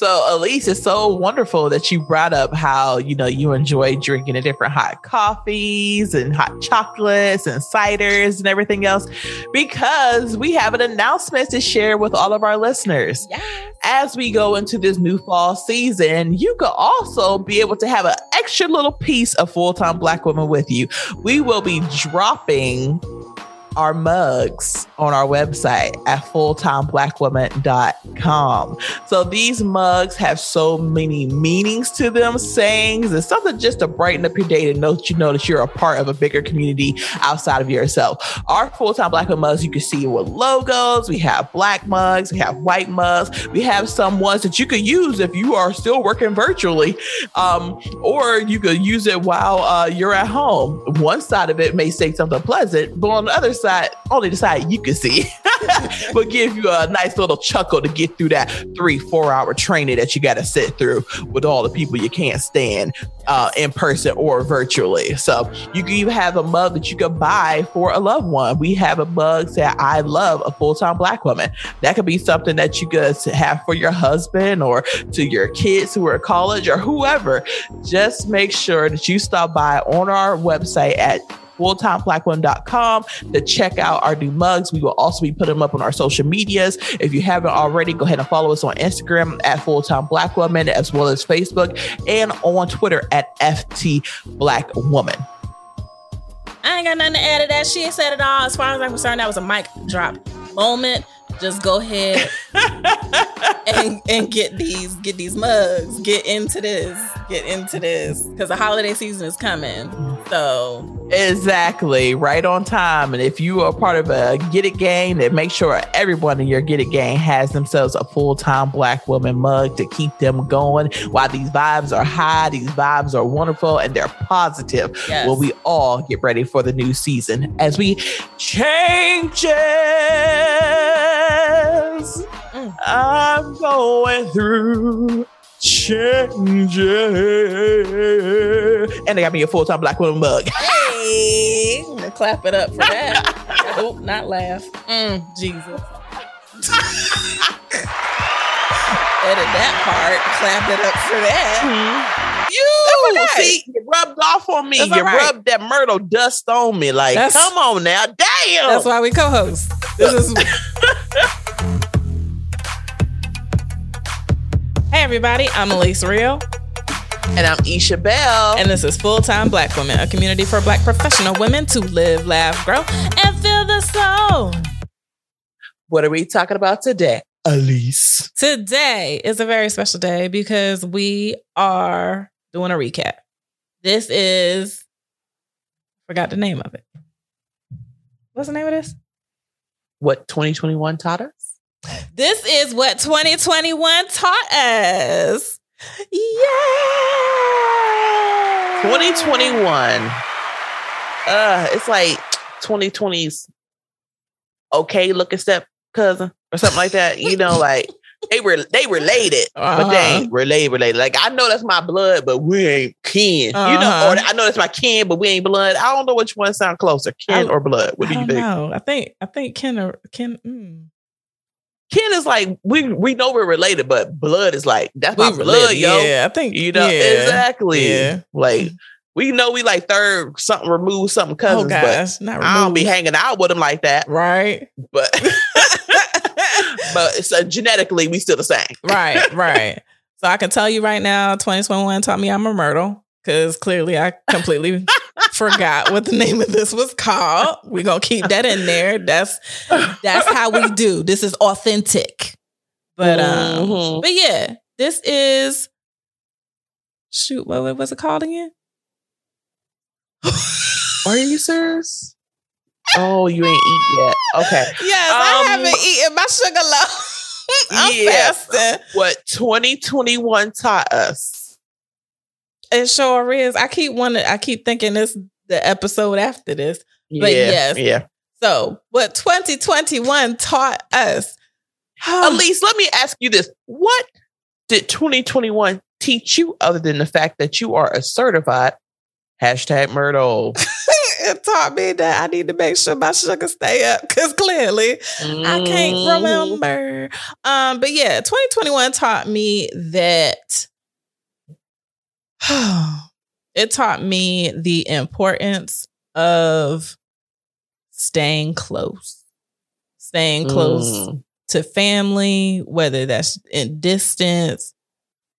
So, Elise, it's so wonderful that you brought up how, you know, you enjoy drinking the different hot coffees and hot chocolates and ciders and everything else because we have an announcement to share with all of our listeners. Yeah. As we go into this new fall season, you could also be able to have an extra little piece of full time Black woman with you. We will be dropping our mugs on our website at fulltimeblackwoman.com. So these mugs have so many meanings to them, sayings, and something just to brighten up your day to know that you know that you're a part of a bigger community outside of yourself. Our full-time black woman mugs you can see with logos. We have black mugs, we have white mugs, we have some ones that you could use if you are still working virtually. Um, or you could use it while uh, you're at home. One side of it may say something pleasant, but on the other side, only the side you can see, but give you a nice little chuckle to get through that three, four hour training that you got to sit through with all the people you can't stand uh, in person or virtually. So you can even have a mug that you can buy for a loved one. We have a mug that I love a full time black woman. That could be something that you could have for your husband or to your kids who are at college or whoever. Just make sure that you stop by on our website at fulltimeblackwoman.com to check out our new mugs. We will also be putting them up on our social medias. If you haven't already, go ahead and follow us on Instagram at fulltime black woman, as well as Facebook and on Twitter at FT Black Woman. I ain't got nothing to add to that. She said it all. As far as I'm concerned, that was a mic drop moment. Just go ahead and and get these get these mugs. Get into this. Get into this because the holiday season is coming. So Exactly, right on time. And if you are part of a Get It gang, then make sure everyone in your Get It gang has themselves a full time Black woman mug to keep them going. While these vibes are high, these vibes are wonderful, and they're positive. Yes. Will we all get ready for the new season as we change Mm. I'm going through changes. And they got me a full time Black woman mug. hey, I'm gonna clap it up for that. oh, not laugh. Mm, Jesus. Edit that part. Clap it up for that. You That's okay. see, you rubbed off on me. That's you right. rubbed that myrtle dust on me. Like, That's- come on now, damn. That's why we co-host. This is. hey everybody, I'm Elise Real, and I'm Isha Bell. and this is Full Time Black Women, a community for Black professional women to live, laugh, grow, and feel the soul. what are we talking about today? Elise. Today is a very special day because we are doing a recap. This is forgot the name of it. What's the name of this? What 2021 taught us? This is what 2021 taught us. Yeah. 2021. Uh, it's like 2020's okay looking step cousin or something like that. You know, like they were they related, but they Uh-huh. ain't related, related. Like I know that's my blood, but we ain't kin. You know, Uh-huh. or I know that's my kin, but we ain't blood. I don't know which one sound closer, kin I- or blood. What do you think? know. I think I think kin or kin. Mm. Kin is like we we know we're related, but blood is like that's my We blood, related, yo. Yeah, I think You know yeah. exactly. Yeah. Like we know we like third something removed, something Oh cousins, but gosh, not I don't be hanging out with them like that. right. But but it's uh, genetically we still the same. right, right. So I can tell you right now, 2021 taught me I'm a myrtle because clearly I completely forgot what the name of this was called. We're gonna keep that in there. That's that's how we do. This is authentic. But um, Mhm. but yeah, this is shoot. What, was it called again? Are you serious? Oh, you ain't eat yet. Okay. Yes, I Um, haven't eaten my sugar loaf. I'm Yeah. fasting. What 2021 taught us. It sure is. I keep wanting. I keep thinking this the episode after this. But yeah, yes. Yeah. So, what 2021 taught us? Elise, let me ask you this. What did 2021 teach you other than the fact that you are a certified hashtag Myrtle? it taught me that I need to make sure my sugar stay up because clearly mm. I can't mm-hmm. remember. Um, but yeah, 2021 taught me that it taught me the importance of staying close, staying close mm. to family, whether that's in distance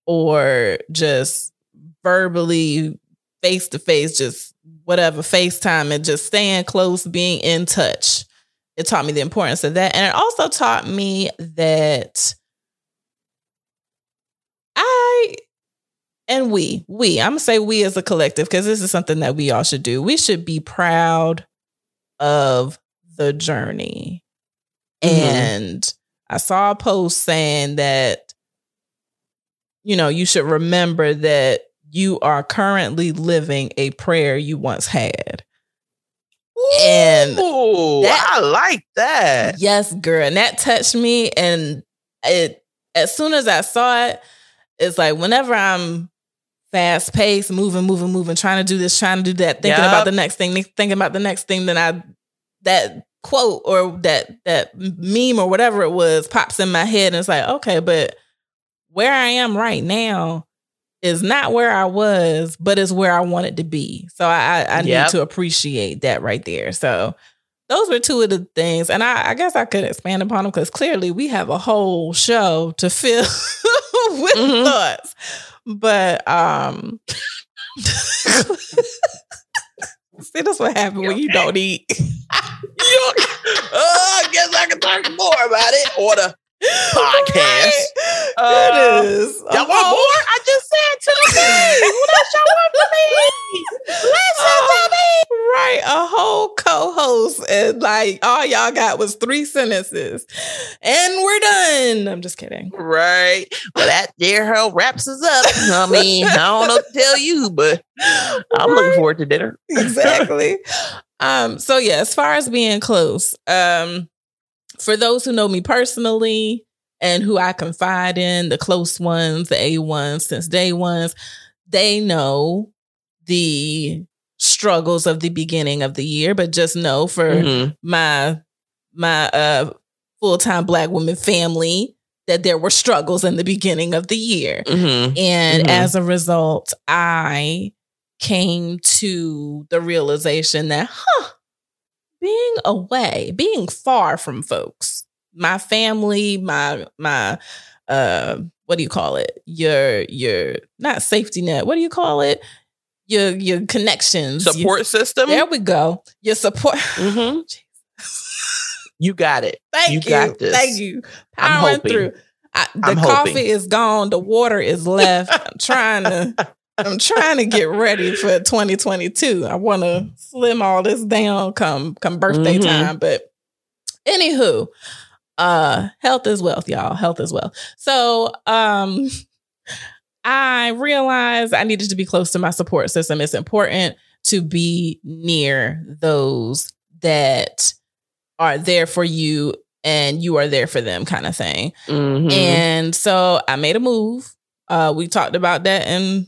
or just verbally face to face, just whatever, FaceTime and just staying close, being in touch. It taught me the importance of that. And it also taught me that I and we, we, I'm gonna say we as a collective, because this is something that we all should do. We should be proud of the journey. Mm-hmm. And I saw a post saying that, you know, you should remember that you are currently living a prayer you once had. Ooh, and that, I like that. Yes, girl. And that touched me. And it as soon as I saw it, it's like whenever I'm fast paced, moving, moving, moving, trying to do this, trying to do that, thinking yep. about the next thing, thinking about the next thing, then I that quote or that that meme or whatever it was pops in my head and it's like, okay, but where I am right now is not where I was, but is where I wanted to be. So I, I yep. need to appreciate that right there. So those were two of the things. And I, I guess I could expand upon them because clearly we have a whole show to fill with mm-hmm. thoughts. But um See, that's what happens when you don't eat. you oh, I guess I can talk more about it. Order podcast. Uh, it is. Y'all want more? I just said to the me. what else y'all want from me? Listen to me. Right, a whole co-host, and like all y'all got was three sentences, and we're done. I'm just kidding. Right. Well, that there hell wraps us up. I mean, I don't know to tell you, but I'm right. looking forward to dinner. exactly. Um. So yeah, as far as being close, um for those who know me personally and who I confide in, the close ones, the A ones, since day ones, they know the struggles of the beginning of the year. But just know for mm-hmm. my my uh full time black woman family that there were struggles in the beginning of the year. Mm-hmm. And mm-hmm. as a result, I came to the realization that, huh, being away, being far from folks, my family, my my uh what do you call it? Your your not safety net. What do you call it? Your your connections. Support your, system. There we go. Your support. Mm-hmm. you got it. Thank you. You got this. Thank you. Powering through. I, the I'm coffee hoping. is gone. The water is left. I'm trying to I'm trying to get ready for 2022. I want to slim all this down come come birthday mm-hmm. time. But anywho, uh, health is wealth, y'all. Health is wealth. So um I realized I needed to be close to my support system. It's important to be near those that are there for you and you are there for them kind of thing. Mm-hmm. And so I made a move. Uh, we talked about that in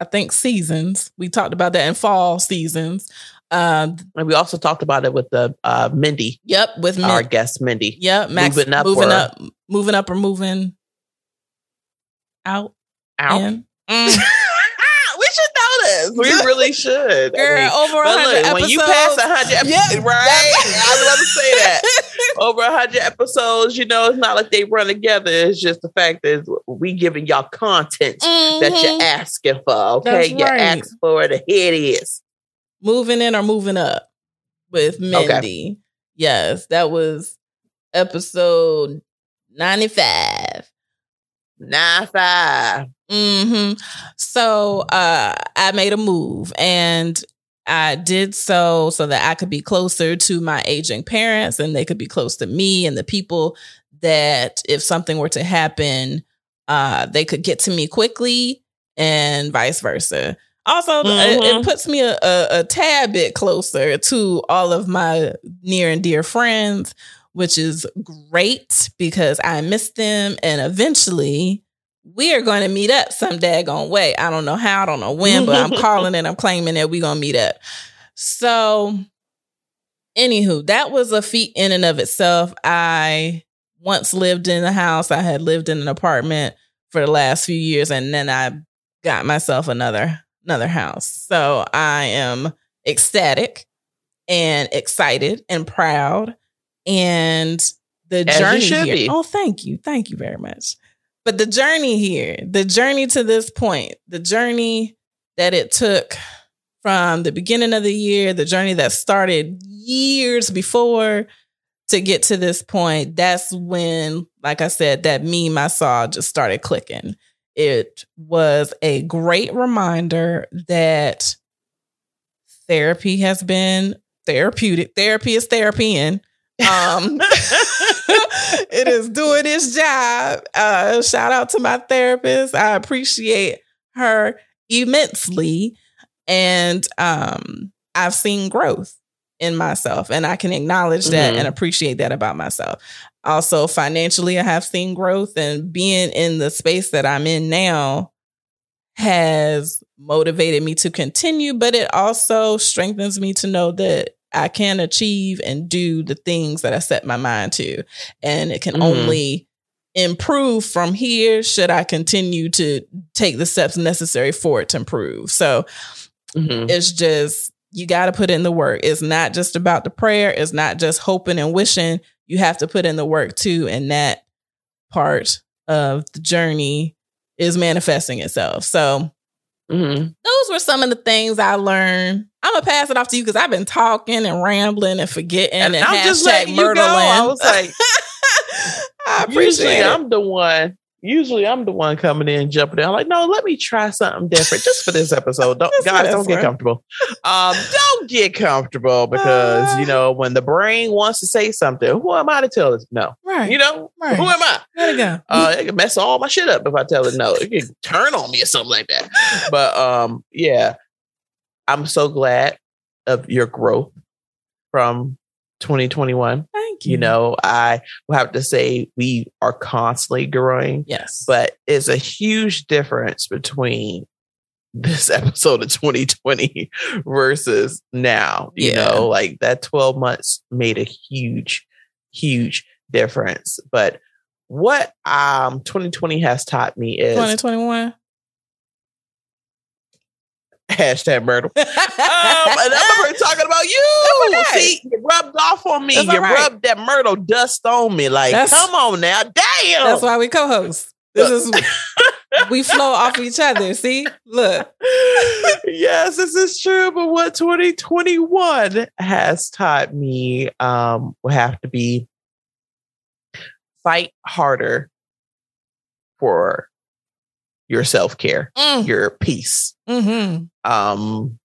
I think seasons. We talked about that in fall seasons. Um, and we also talked about it with the uh, Mindy. Yep, with Min- our guest Mindy. Yep, Max moving up, moving or, up, moving up, or moving out. Out. Mm. We really should. Girl, I mean, over hundred When you pass hundred episodes, yep. right? I was about to say that. over hundred episodes, you know, it's not like they run together. It's just the fact that we giving y'all content mm-hmm. that you're mm-hmm. asking for. Okay, you right. ask for it. Here it is. Moving in or moving up with Mindy. Okay. Yes, that was episode ninety-five. Nine five. Mm-hmm. So uh, I made a move and I did so so that I could be closer to my aging parents and they could be close to me and the people that if something were to happen, uh, they could get to me quickly and vice versa. Also, mm-hmm. it, it, puts me a, a, a tad bit closer to all of my near and dear friends, which is great because I miss them and eventually we are going to meet up some daggone way. I don't know how, I don't know when, but I'm calling and I'm claiming that we're going to meet up. So, anywho, that was a feat in and of itself. I once lived in a house, I had lived in an apartment for the last few years, and then I got myself another another house. So I am ecstatic and excited and proud and the As journey here. be. Oh, thank you. Thank you very much. But the journey here, the journey to this point, the journey that it took from the beginning of the year, the journey that started years before to get to this point, that's when, like I said, that meme I saw just started clicking. It was a great reminder that therapy has been therapeutic. Therapy is therapying. Um, it is doing its job. Uh, shout out to my therapist. I appreciate her immensely. And um, I've seen growth in myself, and I can acknowledge that Mhm. and appreciate that about myself. Also, financially, I have seen growth, and being in the space that I'm in now has motivated me to continue, but it also strengthens me to know that I can achieve and do the things that I set my mind to. And it can Mhm. only improve from here should I continue to take the steps necessary for it to improve. So Mhm. it's just, you got to put in the work. It's not just about the prayer, it's not just hoping and wishing. You have to put in the work too. And that part of the journey is manifesting itself. So Mhm. those were some of the things I learned. I'm gonna pass it off to you because I've been talking and rambling and forgetting and, And I'm just letting you go. I was like, I usually appreciate it. I'm the one. Usually I'm the one coming in, jumping in. I'm like, no, let me try something different just for this episode. Don't guys, this don't get comfortable. Um, don't get comfortable because you know when the brain wants to say something, who am I to tell it no? right. You know, Right. who am I? There to go. Uh, it can mess all my shit up if I tell it no. It can turn on me or something like that. But um, yeah, I'm so glad of your growth from 2021. Thank you. You know, I will have to say we are constantly growing, Yes. but it's a huge difference between this episode of 2020 versus now. You Yeah. know, like that 12 months made a huge, huge difference. But what um 2020 has taught me is 2021. Hashtag murder. Um, and I remember talking about you. See, you rubbed off on me. That's you right. rubbed that myrtle dust on me. Like, That's- come on now, damn. That's why we co-host. This is we flow off each other. See, look. yes, this is true. But what 2021 has taught me um, will have to be fight harder for your self care, Mm, your peace. hmm Um,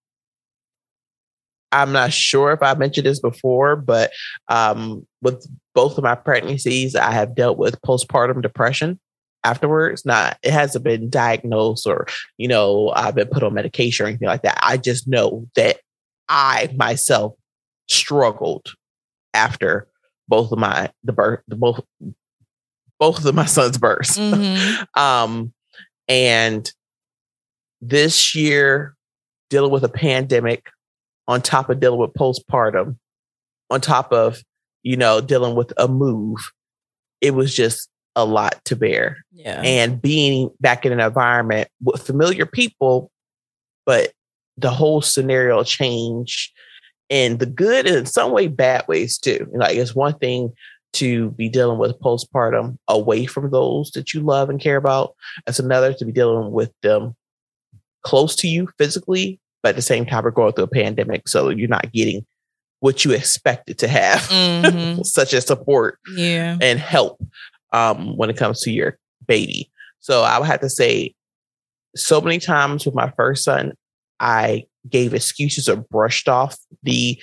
I'm not sure if I mentioned this before, but um, with both of my pregnancies, I have dealt with postpartum depression afterwards. Not, it hasn't been diagnosed or, you know, I've been put on medication or anything like that. I just know that I myself struggled after both of my the birth, the both both of my son's births. Mhm. Um, and this year, dealing with a pandemic, on top of dealing with postpartum, on top of, you know, dealing with a move, it was just a lot to bear. Yeah. And being back in an environment with familiar people, but the whole scenario changed and the good and in some way bad ways too. Like it's one thing to be dealing with postpartum away from those that you love and care about. It's another to be dealing with them close to you physically, but at the same time, we're going through a pandemic. So you're not getting what you expected to have, Mhm. such as support Yeah. and help um, when it comes to your baby. So I would have to say, so many times with my first son, I gave excuses or brushed off the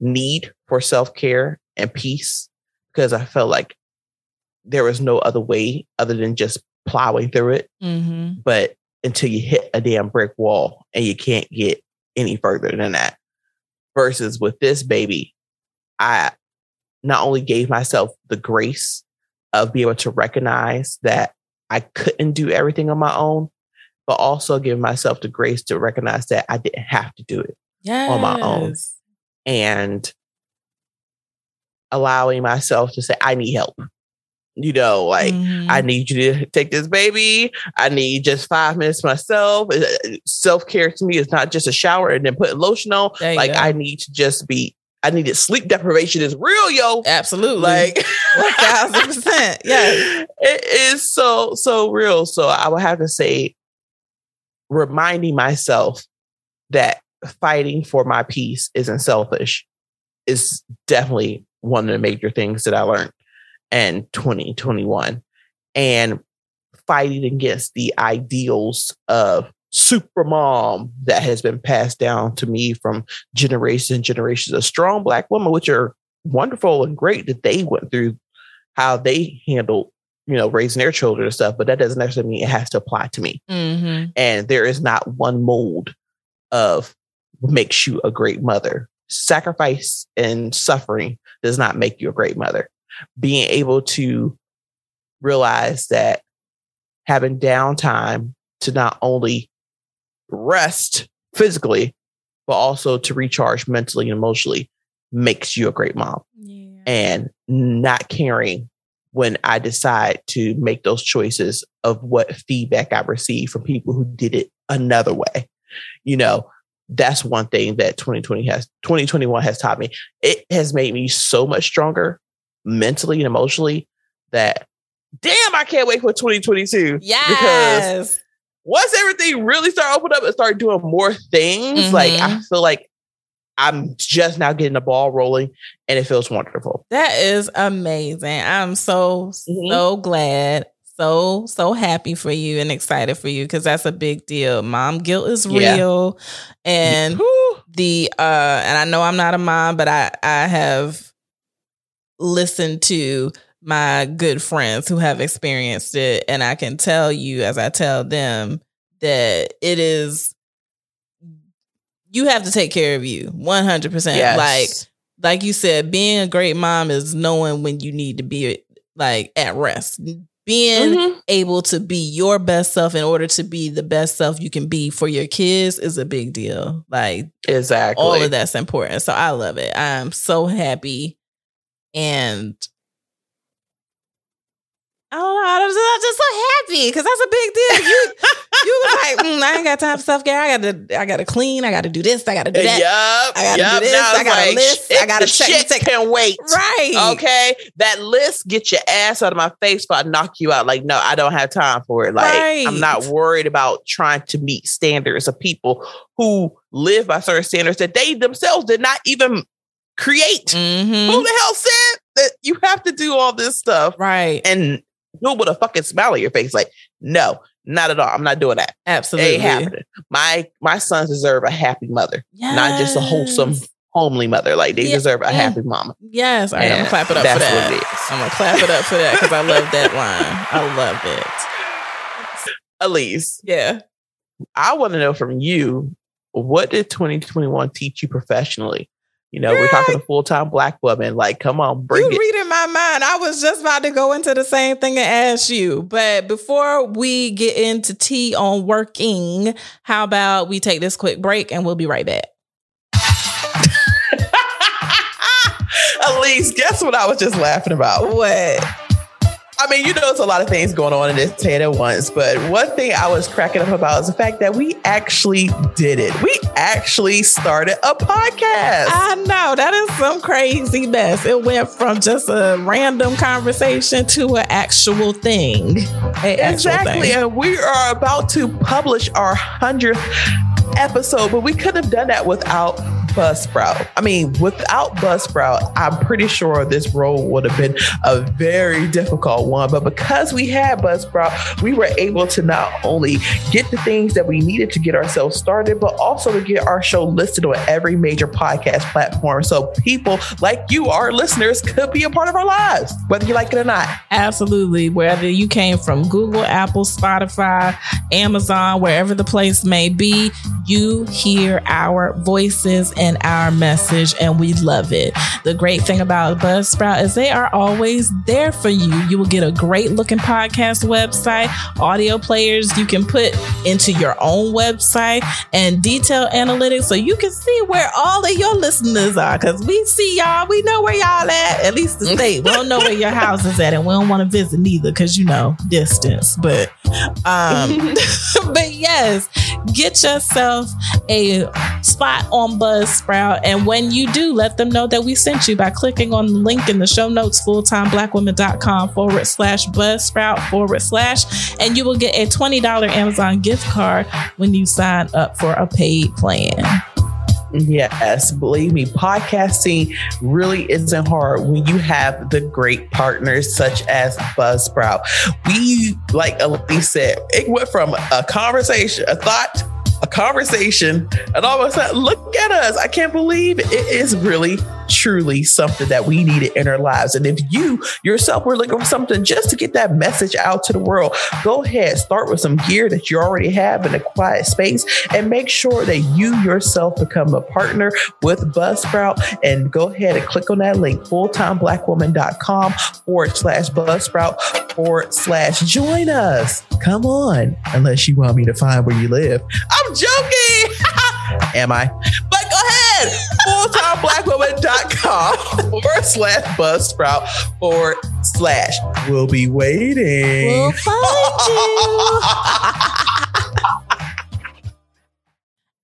need for self care and peace because I felt like there was no other way other than just plowing through it. hmm But until you hit a damn brick wall and you can't get any further than that. Versus with this baby, I not only gave myself the grace of being able to recognize that I couldn't do everything on my own, but also give myself the grace to recognize that I didn't have to do it. yes. on my own. and allowing myself to say, I need help. You know, like Mhm. I need you to take this baby. I need just five minutes myself. Self care to me is not just a shower and then putting lotion on. Like go. I need to just be. I need it. Sleep deprivation is real, yo. absolutely Like one thousand percent. Yes. it is so so real. So I would have to say, reminding myself that fighting for my peace isn't selfish is definitely one of the major things that I learned in 2021. And fighting against the ideals of super mom that has been passed down to me from generations and generations of strong black women, which are wonderful and great that they went through how they handled, you know, raising their children and stuff. But that doesn't necessarily mean it has to apply to me Mm-hmm. and there is not one mold of what makes you a great mother. Sacrifice and suffering does not make you a great mother. Being able to realize that having downtime to not only rest physically, but also to recharge mentally and emotionally makes you a great mom Yeah. and not caring when I decide to make those choices of what feedback I receive from people who did it another way. You know, that's one thing that 2020 has 2021 has taught me. It has made me so much stronger mentally and emotionally that damn, I can't wait for 2022. Yes. Because once everything really start opening up and start doing more things, like I Mhm. feel like I'm just now getting the ball rolling and it feels wonderful. That is amazing. I'm so Mhm. so glad. So so happy for you and excited for you because that's a big deal. Mom guilt is Yeah. real. And the uh and I know I'm not a mom, but I I have listened to my good friends who have experienced it and I can tell you as I tell them that it is you have to take care of you 100%. Yes. Like like you said, being a great mom is knowing when you need to be like at rest. Being Mhm. able to be your best self in order to be the best self you can be for your kids is a big deal. Like exactly. all of that's important. So I love it. I'm so happy. And I don't know. I'm just, so happy because that's a big deal. You you was like, "Mm, I ain't got time for self care. I gotta I gotta clean. I gotta do this. I gotta do that. Yup. I gotta do yup. this, Now I it's gotta list, I gotta check- Shit check- can wait. Right. Okay. That list, get your ass out of my face before I knock you out. Like, no, I don't have time for it. Like, I'm not worried about trying to meet standards of people who live by certain standards that they themselves did not even create. Mhm. Who the hell said that you have to do all this stuff Right. and do it with a fucking smile on your face? Like, no, not at all. I'm not doing that. Absolutely. ain't happening. My my sons deserve a happy mother, not just a wholesome, homely mother. Like they Yeah, deserve a happy mama. Yes. All right. I'm gonna clap it up for what it I'm gonna clap it up for that because I love that line. I love it. Elise, Yeah. I want to know from you, what did 2021 teach you professionally? You know, we're talking a full time black woman. Like, come on, bring you it. reading my mind. I was just about to go into the same thing and ask you. But before we get into tea on working, how about we take this quick break and we'll be right back. Elise, guess what I was just laughing about? What? I mean, you know, it's a lot of things going on in this head at once, but one thing I was cracking up about is the fact that we actually did it. We actually started a podcast. I know that is some crazy mess. It went from just a random conversation to an actual thing. A actual Exactly. thing. And we are about to publish our 100th episode, but we couldn't have done that without Buzzsprout. I mean, without Buzzsprout, I'm pretty sure this role would have been a very difficult one. But because we had Buzzsprout, we were able to not only get the things that we needed to get ourselves started, but also to get our show listed on every major podcast platform. So people like you, our listeners, could be a part of our lives, whether you like it or not. Absolutely. Whether you came from Google, Apple, Spotify, Amazon, wherever the place may be, you hear our voices and our message, and we love it. The great thing about Buzzsprout is they are always there for you. You will get a great looking podcast website, audio players you can put into your own website, and detailed analytics so you can see where all of your listeners are. Because we see y'all, we know where y'all at, at least the state. We don't know where your house is at, and we don't want to visit neither because you know distance. But um, but yes, get yourself a spot on Buzzsprout. And when you do, let them know that we sent you by clicking on the link in the show notes, fulltimeblackwoman.com forward slash Buzzsprout forward slash, and you will get a $20 Amazon gift card when you sign up for a paid plan. Yes, believe me, podcasting really isn't hard when you have the great partners such as Buzzsprout. We, like Elise said, it went from a conversation, a thought, a conversation, and all of a sudden, look at us. I can't believe it is really truly something that we needed in our lives. And if you yourself were looking for something just to get that message out to the world, go ahead, start with some gear that you already have in a quiet space and make sure that you yourself become a partner with Buzzsprout and go ahead and click on that link, fulltimeblackwoman.com forward slash Buzzsprout forward slash join us. Come on, unless you want me to find where you live. I'm joking. Am I? But go ahead, fulltimeblackwoman.com forward slash buzzsprout forward slash. We'll be waiting. We'll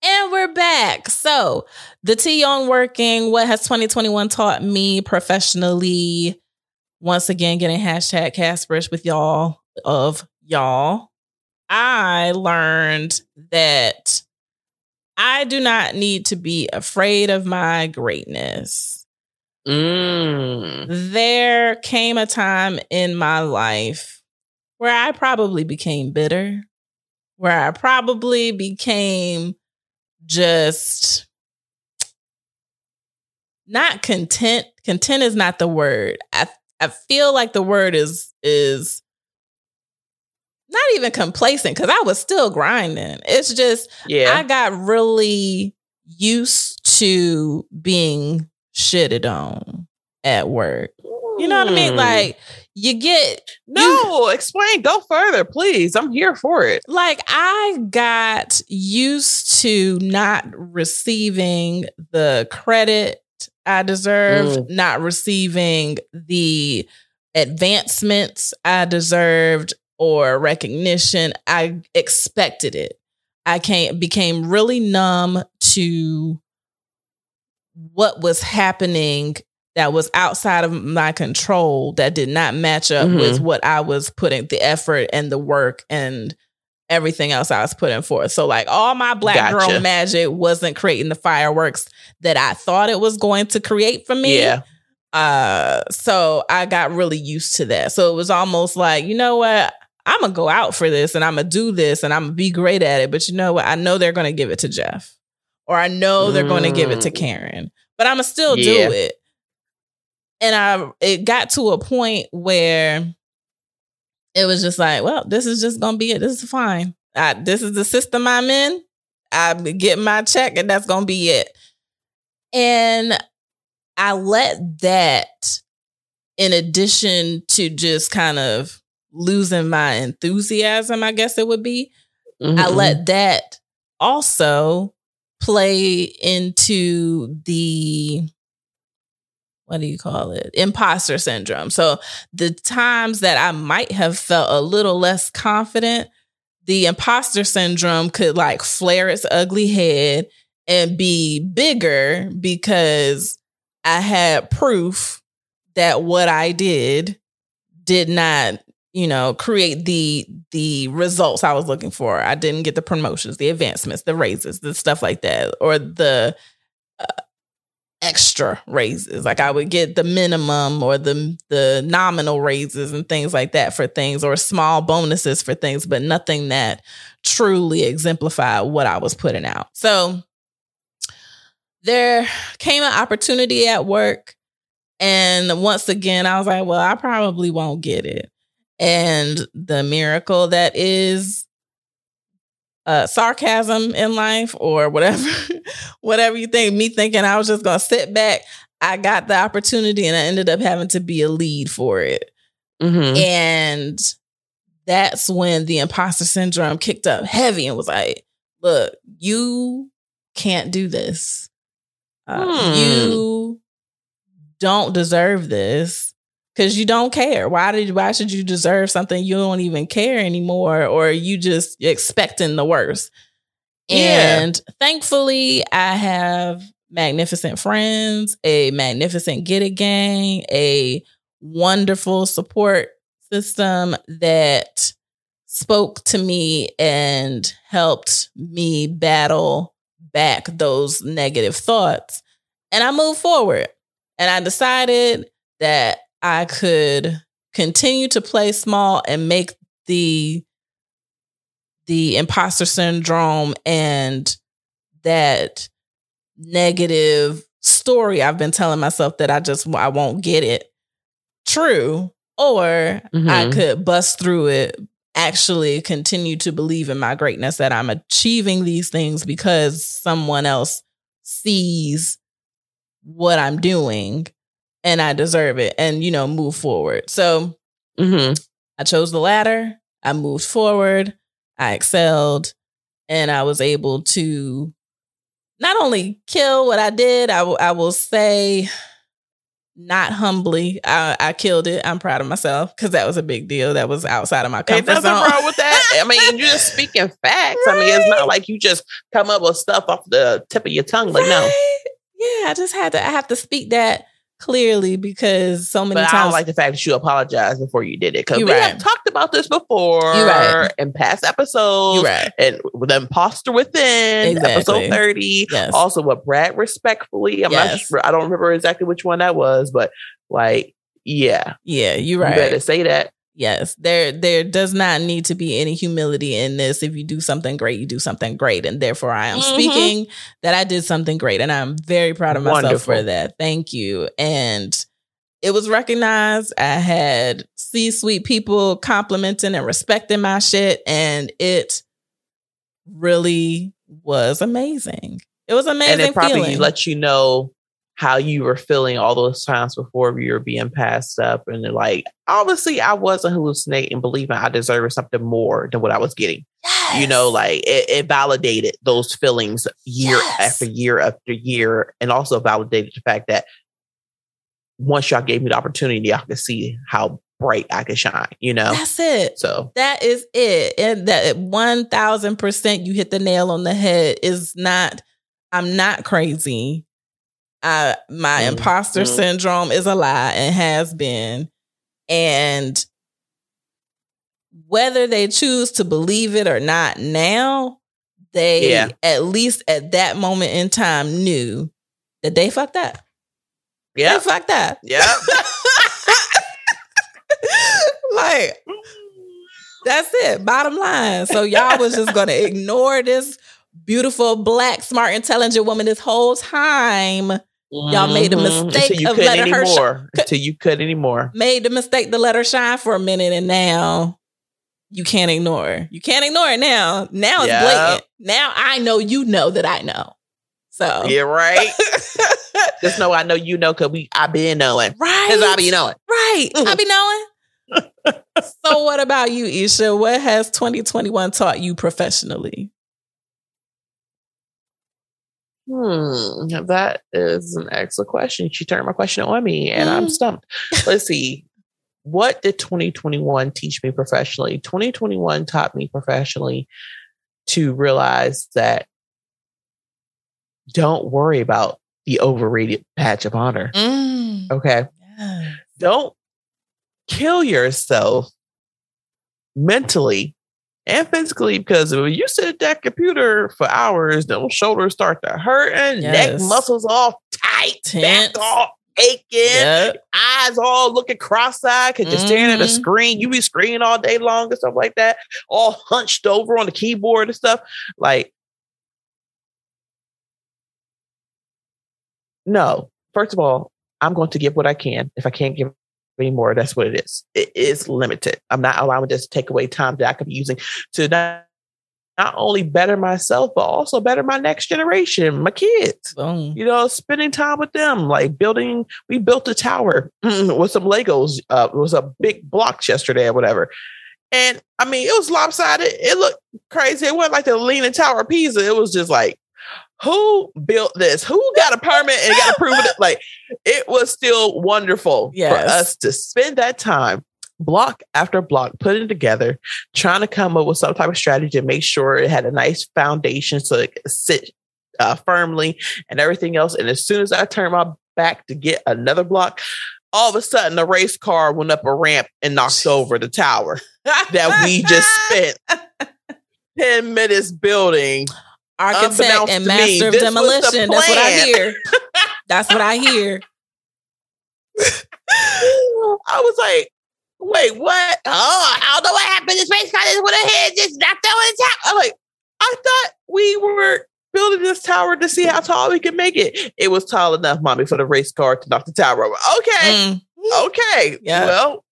and we're back. So, the T on working. What has 2021 taught me professionally? Once again, getting hashtag Casperish with y'all of y'all. I learned that I do not need to be afraid of my greatness. Mm. There came a time in my life where I probably became bitter, where I probably became just not content. Content is not the word. I I feel like the word is is not even complacent because I was still grinding. It's just Yeah. I got really used to being shitted on at work. You know what I mean? Mm. Like you get no, explain. Go further, please. I'm here for it. like I got used to not receiving the credit I deserved, not receiving the advancements I deserved or recognition. I expected it. I came became really numb to what was happening that was outside of my control that did not match up Mhm. with what I was putting the effort and the work and everything else I was putting forth. So like all my black girl magic wasn't creating the fireworks that I thought it was going to create for me. Yeah. Uh so I got really used to that. So it was almost like, you know what? I'm gonna go out for this and I'm gonna do this and I'm gonna be great at it. But you know what? I know they're gonna give it to Jeff. Or I know they're gonna give it to Mm. Karen. But I'm gonna still Yeah. do it. And I it got to a point where it was just like, well, this is just gonna be it. This is fine. I, this is the system I'm in. I get my check, and that's gonna be it. And I let that, in addition to just kind of losing my enthusiasm, I guess it would be, I Mhm. let that also play into the what do you call it? Imposter syndrome. So the times that I might have felt a little less confident, the imposter syndrome could like flare its ugly head and be bigger because I had proof that what I did did not, you know, create the the results I was looking for. I didn't get the promotions, the advancements, the raises, the stuff like that, or the uh, extra raises. Like I would get the minimum or the the nominal raises and things like that for things, or small bonuses for things, but nothing that truly exemplified what I was putting out. So there came an opportunity at work. And once again, I was like, well, I probably won't get it. And the miracle that is uh, sarcasm in life or whatever, whatever you think. Me thinking I was just gonna sit back. I got the opportunity and I ended up having to be a lead for it. Mm-hmm. And that's when the imposter syndrome kicked up heavy and was like, look, you can't do this. Uh, Hmm. You don't deserve this because you don't care. Why did why should you deserve something you don't even care anymore or you just expecting the worst? Yeah. And thankfully I have magnificent friends, a magnificent get it gang, a wonderful support system that spoke to me and helped me battle back those negative thoughts. And I moved forward. And I decided that I could continue to play small and make the the imposter syndrome and that negative story I've been telling myself that I just I won't get it true or I Mhm. could bust through it actually continue to believe in my greatness that I'm achieving these things because someone else sees what I'm doing and I deserve it and you know move forward. So Mm-hmm. I chose the latter. I moved forward. I excelled and I was able to not only kill what I did, I will- I will say not humbly, I, I killed it. I'm proud of myself because that was a big deal. That was outside of my comfort nothing zone. wrong with that. I mean, you're just speaking facts. I mean, it's not like you just come up with stuff off the tip of your tongue. Like, no. Yeah, I just had to. I have to speak that clearly because so many But I times. don't like the fact that you apologized before you did it because You we right. have talked about this before You right. in past episodes. Right. And with the imposter within Exactly. episode 30. Yes. Also with Brad respectfully. I'm not sure I don't remember exactly which one that was, but like, yeah. yeah, you're You right. better say that. Yes, there there does not need to be any humility in this. If you do something great, you do something great, and therefore I am Mhm. speaking that I did something great, and I'm very proud of myself for that. Thank you. And it was recognized. I had C suite people complimenting and respecting my shit, and it really was amazing. It was amazing. and it probably feeling. let you know how you were feeling all those times before you were being passed up. And like, obviously, I wasn't hallucinating, believing I deserved something more than what I was getting. Yes. You know, like it, it validated those feelings year Yes. after year after year, and also validated the fact that once y'all gave me the opportunity, I could see how bright I could shine. You know, that's it. so That is it. And that 1000% you hit the nail on the head is not, I'm not crazy. I, my Mhm. imposter Mhm. syndrome is a lie and has been. And whether they choose to believe it or not now, they Yeah. at least at that moment in time knew that they fucked up. yeah, They fucked up. yeah. like, that's it. Bottom line. So y'all was just gonna ignore this beautiful, black, smart, intelligent woman this whole time. Y'all made a Mhm. mistake you of letting her sh- anymore. until you couldn't anymore. Made the mistake to let her shine for a minute, and now you can't ignore. her. You can't ignore it now. Now it's Yep. blatant. Now I know you know that I know. So Yeah, right. Just know I know you know because we I been knowing. right. Because I be knowing. Right. I be knowing. so what about you, Isha? What has 2021 taught you professionally? Hmm, that is an excellent question. She turned my question on me and I'm Mm. stumped. Let's see. What did 2021 teach me professionally? 2021 taught me professionally to realize that don't worry about the overrated patch of honor. Mm. Okay. Yes. Don't kill yourself mentally and physically because if you sit at that computer for hours, those shoulders start to hurt and neck muscles all tight, Tense. back all aching, Yep. eyes all looking cross-eyed because you're staring at a Mhm. screen. You be screening all day long and stuff like that, all hunched over on the keyboard and stuff. Like, no. First of all, I'm going to give what I can. If I can't give anymore, that's what it is. It is limited. I'm not allowing this to take away time that I could be using to not not only better myself, but also better my next generation, my kids. Boom. You know, spending time with them, like building. We built a tower with some Legos. Uh, it was a big block yesterday or whatever. And I mean, it was lopsided. It looked crazy. It wasn't like the Leaning Tower of Pisa. It was just like, who built this? Who got a permit and got approved? It? Like, it was still wonderful Yes. for us to spend that time, block after block, putting together, trying to come up with some type of strategy to make sure it had a nice foundation so it could sit uh, firmly and everything else. And as soon as I turned my back to get another block, all of a sudden the race car went up a ramp and knocked over the tower that we just spent 10 minutes building. Architect and master of the demolition. That's what I hear. That's what I hear. I was like, wait, what? Oh, I don't know what happened. This race car just went ahead, just knocked over the tower. I'm like, I thought we were building this tower to see how tall we could make it. It was tall enough, mommy, for the race car to knock the tower over. Okay. Mm. Okay. Yeah. Well,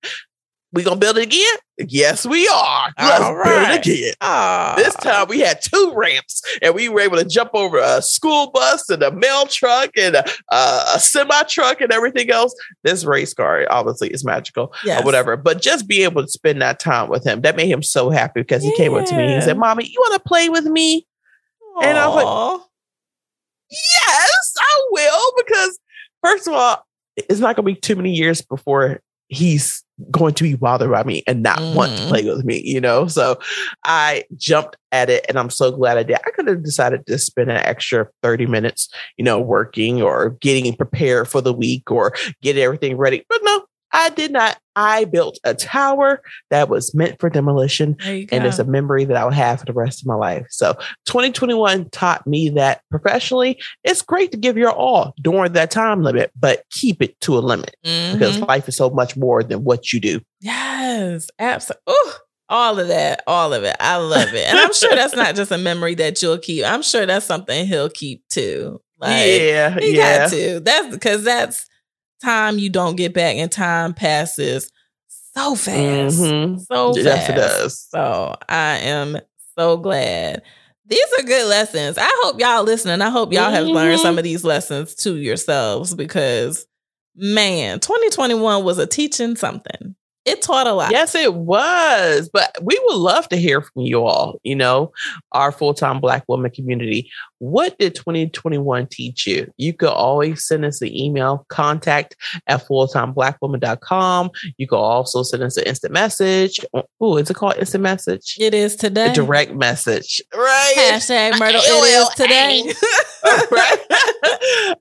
we gonna build it again? Yes, we are. Let's All build it again. Ah. This time we had two ramps and we were able to jump over a school bus and a mail truck and a, a semi truck and everything else. This race car obviously is magical Yes. or whatever, but just be able to spend that time with him, that made him so happy because he came up to me and he said, Mommy, you want to play with me? And I was like, Yes, I will. Because, first of all, it's not going to be too many years before he's going to be bothered by me and not want to Mhm. play with me, you know? So I jumped at it and I'm so glad I did. I could have decided to spend an extra 30 minutes, you know, working or getting prepared for the week or get everything ready. But no, I did not. I built a tower that was meant for demolition and it's a memory that I'll have for the rest of my life. So 2021 taught me that professionally, it's great to give your all during that time limit, but keep it to a limit because Mhm. life is so much more than what you do. Yes, absolutely. all of that, all of it. I love it, and I'm sure that's not just a memory that you'll keep. I'm sure that's something he'll keep too. Like, yeah, he yeah. got to. That's because that's time you don't get back, and time passes so fast, Mhm. so fast. Yes, it does. So I am so glad. These are good lessons. I hope y'all listening. I hope y'all have learned Mhm. some of these lessons to yourselves because man, 2021 was a teaching something. It taught a lot. Yes, it was. But we would love to hear from you all, you know, our full time Black woman community. What did 2021 teach you? You could always send us an email, contact at fulltimeblackwoman.com. You could also send us an instant message. Oh, is it called instant message? It is today. A direct message. Right. Hashtag Myrtle. It is today. right?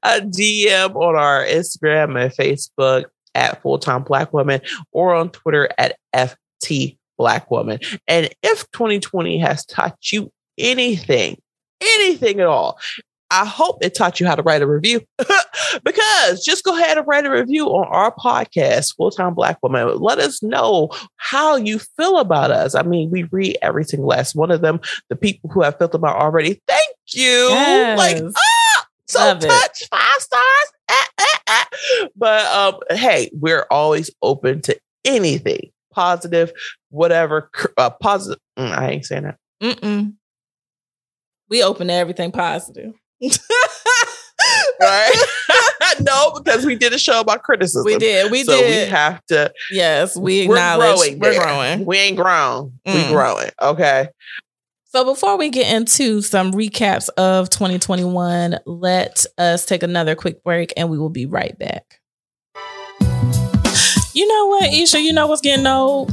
a DM on our Instagram and Facebook at Full Time Black Woman or on Twitter at FT Black Woman. And if 2020 has taught you anything, anything at all, I hope it taught you how to write a review because just go ahead and write a review on our podcast, Full Time Black Woman. Let us know how you feel about us. I mean, we read every single last one of them. The people who have filled them out already, thank you. Like, ah, so Love it. five stars. But um, hey, we're always open to anything positive, whatever. Uh, positive. Mm, I ain't saying that. Mm-mm. We open to everything positive. Right? no, because we did a show about criticism. We did. We so did. we have to. yes, we We're acknowledge growing. we're growing. We ain't grown. We Mm. growing. Okay. So before we get into some recaps of 2021, let us take another quick break and we will be right back. You know what, Isha? You know what's getting old?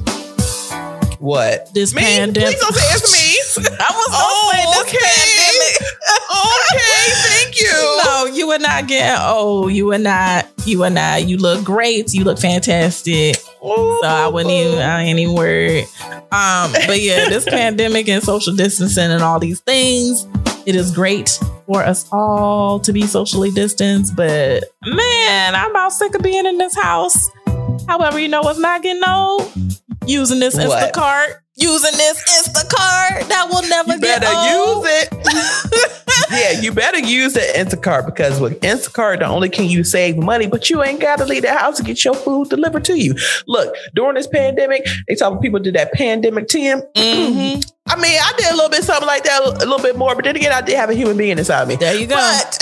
What? This Me? pandemic. Please don't say it's me. I was Oh, gonna say this okay. okay. Thank you. No, you are not getting old. You are not. You are not. You look great. You look fantastic. So I wouldn't even. I ain't even worried. Um, but yeah, this pandemic and social distancing and all these things, it is great for us all to be socially distanced. But man, I'm about sick of being in this house. However, you know what's not getting old? Using this What? Instacart. Using this Instacart that will never You get better old. use it. yeah, you better use the Instacart because with Instacart, not only can you save money, but you ain't got to leave the house to get your food delivered to you. Look, during this pandemic, they talk about people did that pandemic 10. Mm-hmm. I mean, I did a little bit something like that, a little bit more, but then again, I did have a human being inside me. There you go. But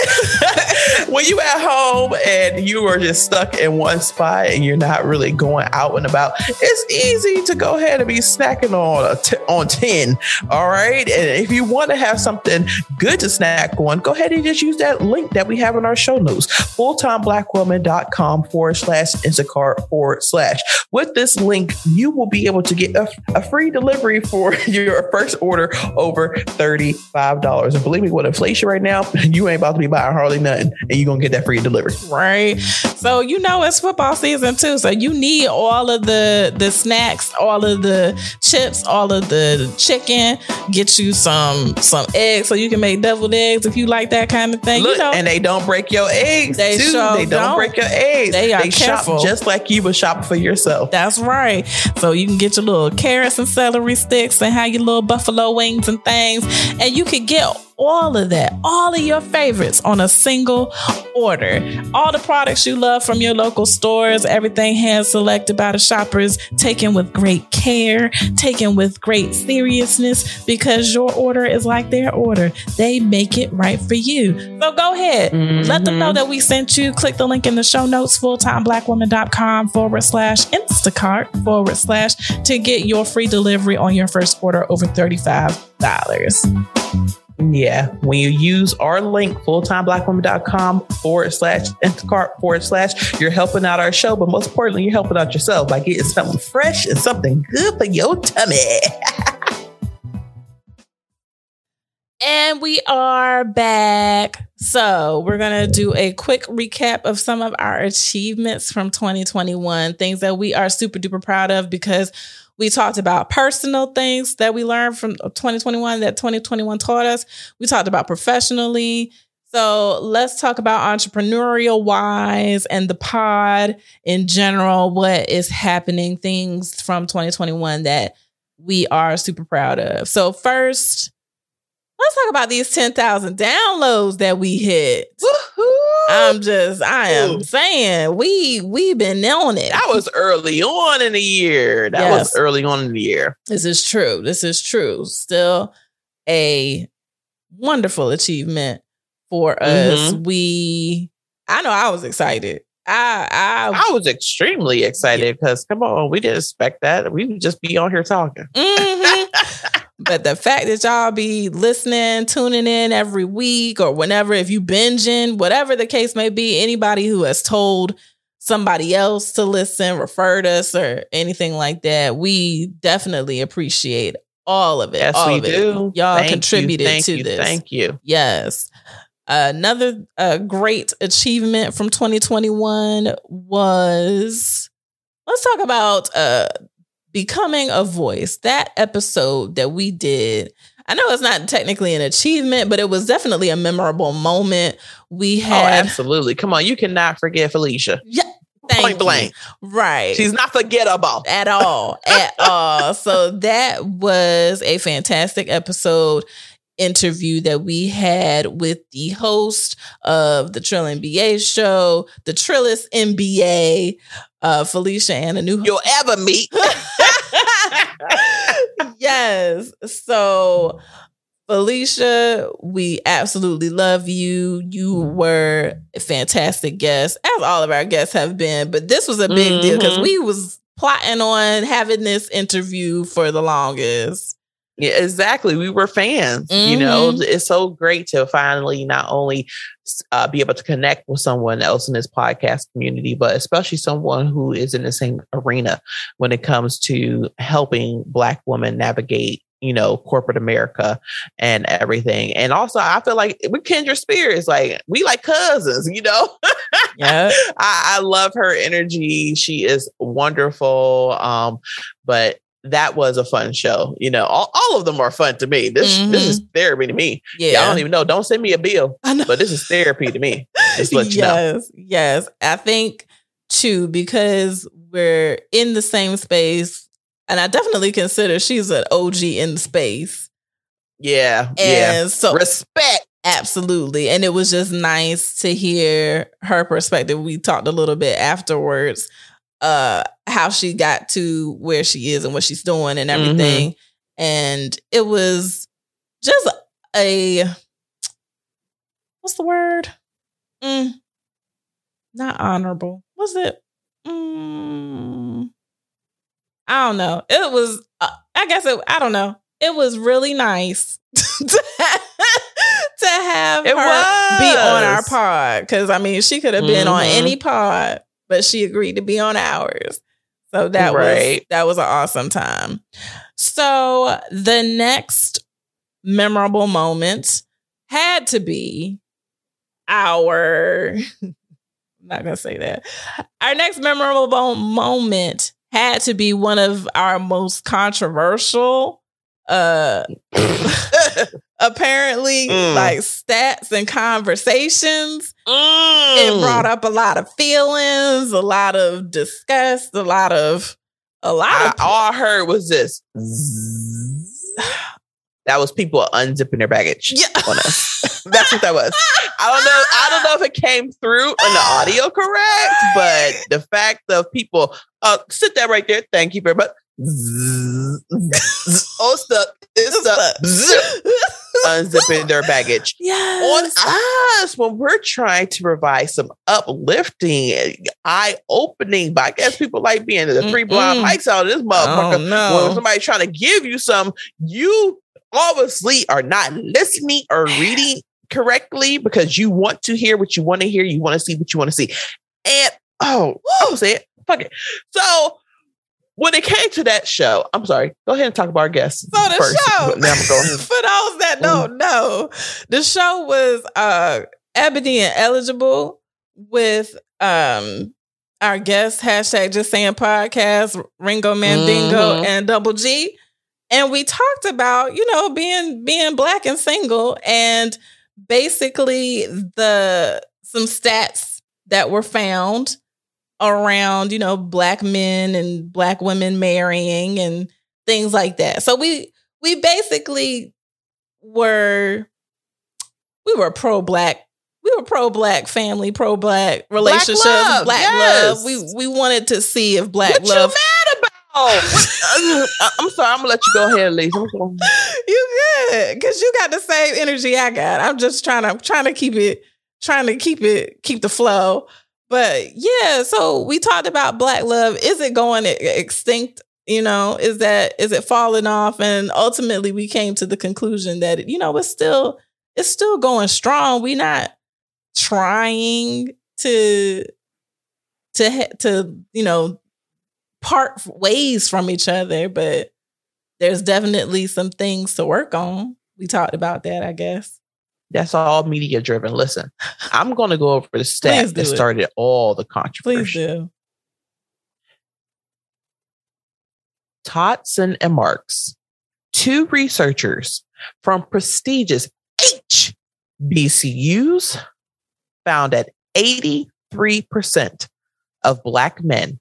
when you at home and you are just stuck in one spot and you're not really going out and about, it's easy to go ahead and be snacking on a t- on ten. All right, and if you want to have something good to snack on, go ahead and just use that link that we have in our show notes: fulltimeblackwoman.com forward slash Instacart forward slash. With this link, you will be able to get a, a free delivery for your first order over $35. And believe me, with inflation right now, you ain't about to be buying hardly nothing and you're going to get that free delivery. Right. So, you know, it's football season too. So you need all of the, the snacks, all of the chips, all of the chicken, get you some, some eggs so you can make deviled eggs if you like that kind of thing. Look, you know, and they don't break your eggs They too. sure they don't, don't. break your eggs. They are shop careful. just like you would shop for yourself. That's right. So you can get your little carrots and celery sticks and have your little buffalo wings and things. And you could get all of that, all of your favorites on a single order. All the products you love from your local stores, everything hand selected by the shoppers, taken with great care, taken with great seriousness because your order is like their order. They make it right for you. So go ahead, let them know mm-hmm. that we sent you. Click the link in the show notes, fulltimeblackwoman.com forward slash Instacart forward slash to get your free delivery on your first order over $35. Yeah. When you use our link, fulltimeblackwoman.com forward slash Instacart forward slash, you're helping out our show, but most importantly, you're helping out yourself by getting something fresh and something good for your tummy. And we are back. So, we're going to do a quick recap of some of our achievements from 2021, things that we are super duper proud of because we talked about personal things that we learned from 2021 that 2021 taught us. We talked about professionally. So, let's talk about entrepreneurial wise and the pod in general. What is happening, things from 2021 that we are super proud of. So, first, let's talk about these 10,000 downloads that we hit. I'm just, I am Ooh. saying, we we've been on it. That was early on in the year. That Yes. was early on in the year. This is true. This is true. Still a wonderful achievement for us. We, I know I was excited. I, I, I was extremely excited because come on, we didn't expect that. We would just be on here talking. Mhm. But the fact that y'all be listening, tuning in every week or whenever, if you binging, whatever the case may be, anybody who has told somebody else to listen, referred us, or anything like that, we definitely appreciate all of it. Yes, all we of it. do. Y'all Thank you, contributed thank to you, this. Thank you. Yes. Another uh, great achievement from 2021 was let's talk about uh, becoming a voice. That episode that we did. I know it's not technically an achievement, but it was definitely a memorable moment. We Oh, had absolutely. Come on, you cannot forget Felicia. thank Point you. blank. right? She's not forgettable. at all at all so that was a fantastic episode interview that we had with the host of the Trill NBA show, the Trillis NBA, uh, Felicia and a new You'll ever meet. yes. So, Felicia, we absolutely love you. You were a fantastic guest, as all of our guests have been. But this was a big deal because we was plotting on having this interview for the longest. Yeah, exactly. We were fans. You know, Mhm. it's so great to finally not only uh, be able to connect with someone else in this podcast community, but especially someone who is in the same arena when it comes to helping Black women navigate. You know, corporate America and everything. And also, I feel like we're kindred spirits. Like, we like cousins, you know? Yeah. I, I love her energy. She is wonderful. Um, but that was a fun show. You know, all, all of them are fun to me. This this is mm-hmm. therapy to me. Yeah. Yeah, I don't even know. Don't send me a bill, but this is therapy to me. Just let you know. yes, yes. I think too because we're in the same space, and I definitely consider she's an OG in space, Yeah, and yeah. so Respect. Absolutely. And it was just nice to hear her perspective. We talked a little bit afterwards, uh, how she got to where she is and what she's doing and everything. Mm-hmm. And it was just a what's the word? Mm, not honorable. Was it? Mm, I don't know. It was. Uh, I guess it. I don't know. It was really nice to have, to have it her was. be on our pod because I mean she could have been mm-hmm. on any pod, but she agreed to be on ours. So that right. was that was an awesome time. So the next memorable moment had to be our I'm not gonna say that. Our next memorable moment had to be one of our most controversial uh apparently mm. like stats and conversations mm. it brought up a lot of feelings a lot of disgust a lot of a lot I, of all i heard was this that was people unzipping their baggage yeah. on us. That's what that was. I don't know. I don't know if it came through in the audio correct, but the fact of people uh sit that right there. Thank you very much. oh, stuck. It's stuck. Unzipping their baggage. Yes. On us when we're trying to provide some uplifting, eye opening, but I guess people like being the 3 blind mics out of this oh, motherfucker. Oh, no. When somebody's trying to give you some, you obviously are not listening or reading correctly because you want to hear what you want to hear, you want to see what you want to see. And oh, I'll say it. Fuck it. So when it came to that show, I'm sorry. Go ahead and talk about our guests. So the first. show, for those that don't know, the show was uh Ebony and Eligible with um our guest hashtag just saying podcast Ringo Mandingo mm-hmm. and Double G and we talked about you know being being black and single and basically the some stats that were found around you know black men and black women marrying and things like that so we we basically were we were pro black we were pro black family pro black relationships black love, black yes. love we we wanted to see if black what love You mad about? Oh, I'm sorry. I'm gonna let you go ahead, Lisa. You good? Cause you got the same energy I got. I'm just trying to trying to keep it, trying to keep it, keep the flow. But yeah, so we talked about black love. Is it going extinct? You know, is that is it falling off? And ultimately, we came to the conclusion that you know it's still it's still going strong. We're not trying to to to you know part ways from each other, but there's definitely some things to work on. We talked about that, I guess. That's all media driven. Listen, I'm going to go over the stats that started all the controversy. Please do. Toldson and Marks, two researchers from prestigious HBCUs, found that 83% of Black men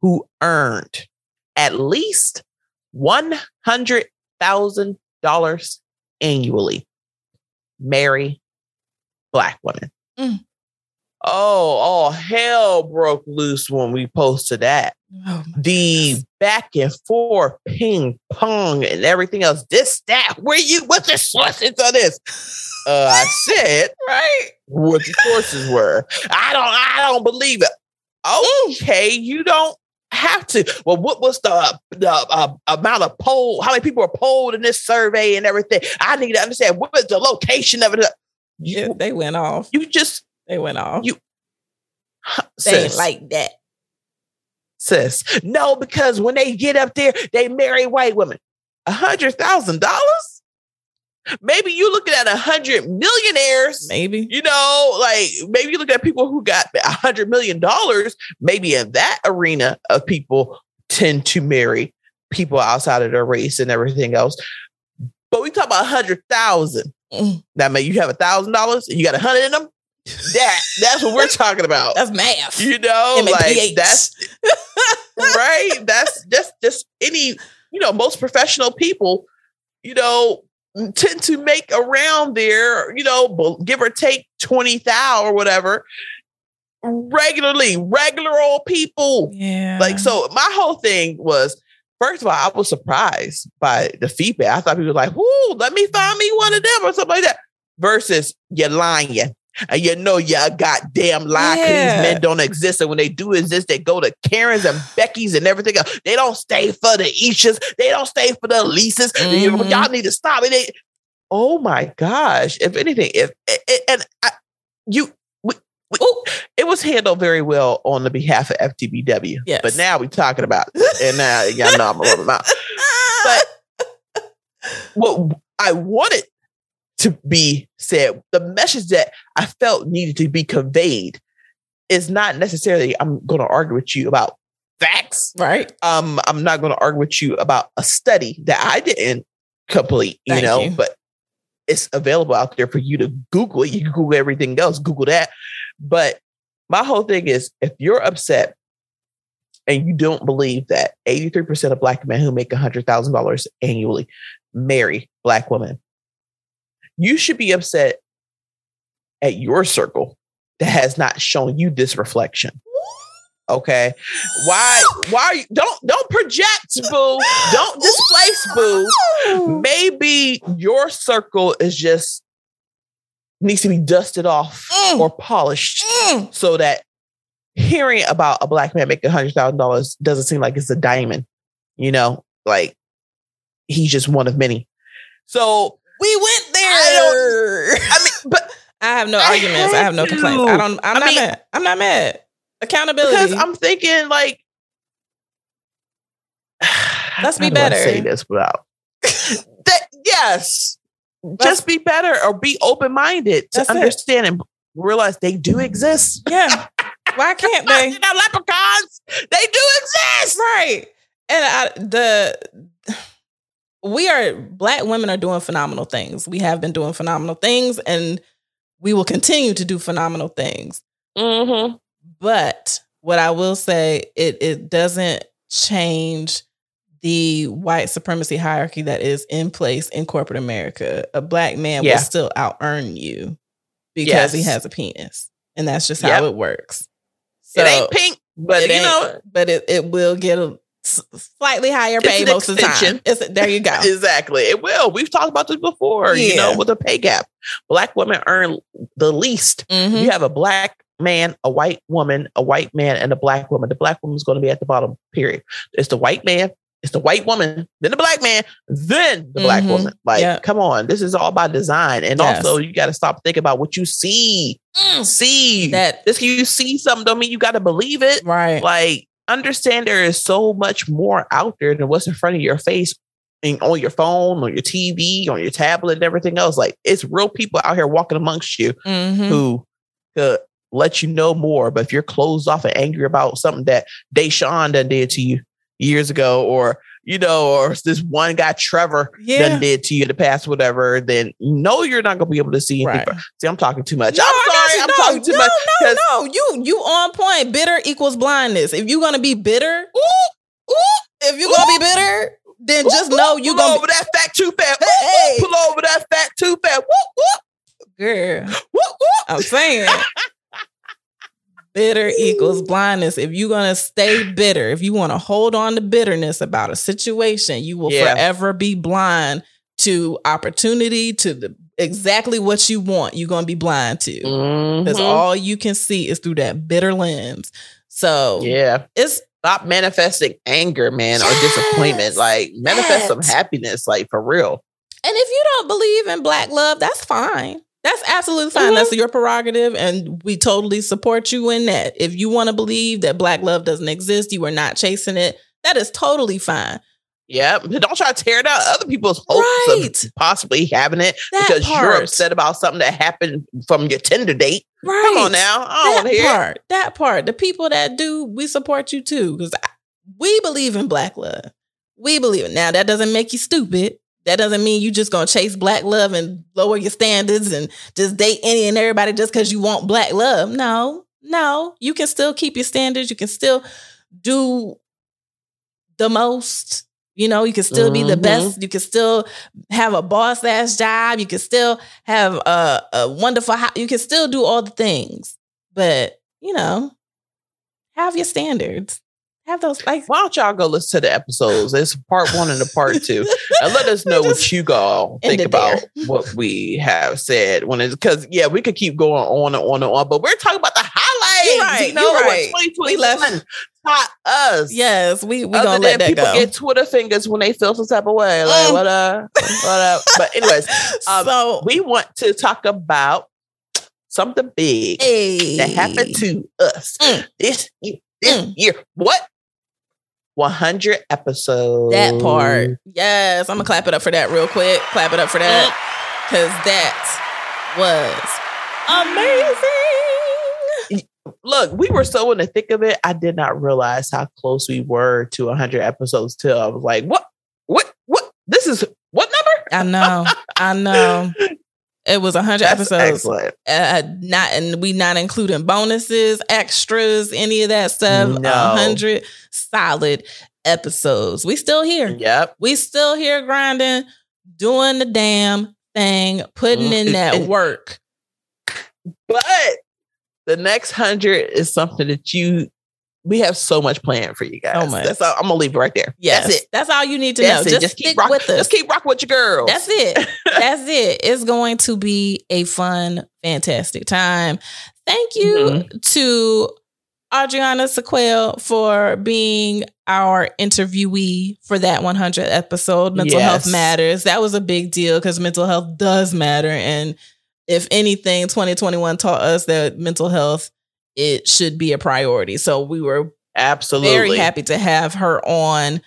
who earned at least $100,000 annually marry Black women. Mm. Oh, all hell broke loose when we posted that. Oh the goodness. back and forth, ping pong, and everything else. This, that, where you, what's the sources of this? Uh, I said, right, what the sources were. I don't, I don't believe it. Okay, you don't have to. Well, what was the the uh, amount of poll? How many people were polled in this survey and everything? I need to understand what was the location of it. You, yeah, they went off. You just they went off. You they ain't like that, sis. No, because when they get up there, they marry white women. A hundred thousand dollars. Maybe you looking at a hundred millionaires. Maybe. You know, like maybe you look at people who got a hundred million dollars. Maybe in that arena of people tend to marry people outside of their race and everything else. But we talk about a hundred thousand. Mm. Now, man, you have a thousand dollars and you got a hundred in them. That that's what we're talking about. That's math. You know, like that's right. That's just just any you know most professional people. You know, tend to make around there, you know, give or take 20,000 or whatever, regularly, regular old people. Yeah. Like, so my whole thing was, first of all, I was surprised by the feedback. I thought people were like, whoo, let me find me one of them or something like that. Versus you're lying. And you know y'all goddamn lie because Yeah. these men don't exist. And when they do exist, they go to Karen's and Becky's and everything else. They don't stay for the Ishas. They don't stay for the Lisa's. You- Mhm. Y'all need to stop it. Oh my gosh. If anything, if and I, you we, we- Ooh. it was handled very well on the behalf of FTBW. Yes. But now we're talking about. And now y'all know I'm a rubber mouth. But what I wanted to be said, the message that I felt needed to be conveyed is not necessarily I'm going to argue with you about facts. right. Um, I'm not going to argue with you about a study that I didn't complete, you Thank know, you. but it's available out there for you to Google it. You can Google everything else, Google that. But my whole thing is if you're upset and you don't believe that 83% of black men who make $100,000 annually marry black women, you should be upset at your circle that has not shown you this reflection. Okay. Why why are you don't don't project, boo. Don't displace boo. Maybe your circle is just needs to be dusted off Mm. or polished Mm. so that hearing about a black man making hundred thousand dollars doesn't seem like it's a diamond, you know, like he's just one of many. So We went there. I I mean, but I have no I arguments. I have no complaints. to. I don't. I'm I not mean- mad. I'm not mad. Accountability. because I'm thinking like, Let's be I better. say this without that. Yes, just be better or be open minded to That's it. understand and realize they do exist. yeah. Why can't Not, they? you know, leprechauns, they do exist. Right. And I, the we are black women are doing phenomenal things. We have been doing phenomenal things, and we will continue to do phenomenal things. Mm-hmm. But what I will say, it it doesn't change the white supremacy hierarchy that is in place in corporate America. A black man Yeah. will still out earn you because he has a penis, and that's just Yep. how it works. So it ain't pink, but it you know, but it, it will get a slightly higher pay most of the time. It's, there you go. exactly. It will. We've talked about this before. You know, with the pay gap, black women earn the least. Mhm. You have a black man, a white woman, a white man, and a black woman. The black woman's going to be at the bottom. Period. It's the white man. It's the white woman, then the black man, then the black Mhm. woman. Like, Yep. come on, this is all by design. And Yes. also, you got to stop thinking about what you see. See That 'cause you see something don't mean you got to believe it. right. Like, understand there is so much more out there than what's in front of your face and on your phone, on your TV, on your tablet, and everything else. Like, it's real people out here walking amongst you Mhm. who could let you know more. But if you're closed off and angry about something that Deshaun done did to you years ago, or you know, or this one guy Trevor Yeah. done did to you in the past, whatever, then no, you're not gonna be able to see anything. Right. See, I'm talking too much. No, I'm got sorry, you. I'm No, talking too no, much. No, no, you you on point. Bitter equals blindness. If you're gonna be bitter, Ooh, ooh, if you're gonna be bitter, then just know you pull gonna over that fat too fat. Hey. ooh, pull over that fat too fat. Whoop, whoop, girl. whoop, whoop. I'm saying bitter equals blindness. If you're gonna stay bitter, if you want to hold on to bitterness about a situation, you will Yeah. forever be blind to opportunity, to the exactly what you want. You're gonna be blind to because Mhm. all you can see is through that bitter lens. So Yeah. it's Stop manifesting anger, man, or disappointment. Like manifest some happiness, like for real. And if you don't believe in black love, that's fine. That's absolutely fine. Mhm. That's your prerogative. And we totally support you in that. If you want to believe that black love doesn't exist, you are not chasing it, that is totally fine. Yeah. Don't try to tear down other people's hopes Right. of possibly having it That because you're upset about something that happened from your Tinder date. Right. Come on now. I don't want That to hear it. part. That part. The people that do, we support you too. Because we believe in black love. We believe it. Now, that doesn't make you stupid. That doesn't mean you just gonna chase black love and lower your standards and just date any and everybody just because you want black love. No, no. You can still keep your standards. You can still do the most You know, you can still be the Mhm. best. You can still have a boss ass job. You can still have a, a wonderful house. You can still do all the things. But, you know, have your standards. Have those like Why don't y'all go listen to the episodes? It's part one and the part two, and let us know what you all think about there. what we have said. When it's because yeah, we could keep going on and on and on, but we're talking about the highlights. You're right, You know right. 2021 Taught us. Yes, we we Other gonna let that people go. get Twitter fingers when they feel some type of way. Like Mm. what up, what up. But anyways, um, so we want to talk about something big hey, that happened to us Mm. this year. This Mm. year, what? 100 episodes. that part. Yes, I'm gonna clap it up for that real quick. Clap it up for that because that was amazing. Look, we were so in the thick of it. I did not realize how close we were to 100 episodes. Till I was like, "What? What? What? This is what number?" I know, I know. It was 100 That's episodes. excellent. uh, not and we not including bonuses, extras, any of that stuff. A No. hundred solid episodes. We still here. Yep. We still here grinding, doing the damn thing, putting in Mm, that work. But the next hundred is something that you. We have so much planned for you guys. So. That's all, I'm gonna leave it right there. Yes, That's it. That's all you need to That's know. it. Just, keep rock, with us. Just keep rocking with your girls. That's it. That's it. It's going to be a fun, fantastic time. Thank you Mm-hmm. to Adriana Sequel for being our interviewee for that 100 episode. Mental Health Matters. That was a big deal because mental health does matter. And if anything, 2021 taught us that mental health it should be a priority. So we were Absolutely. very happy to have her on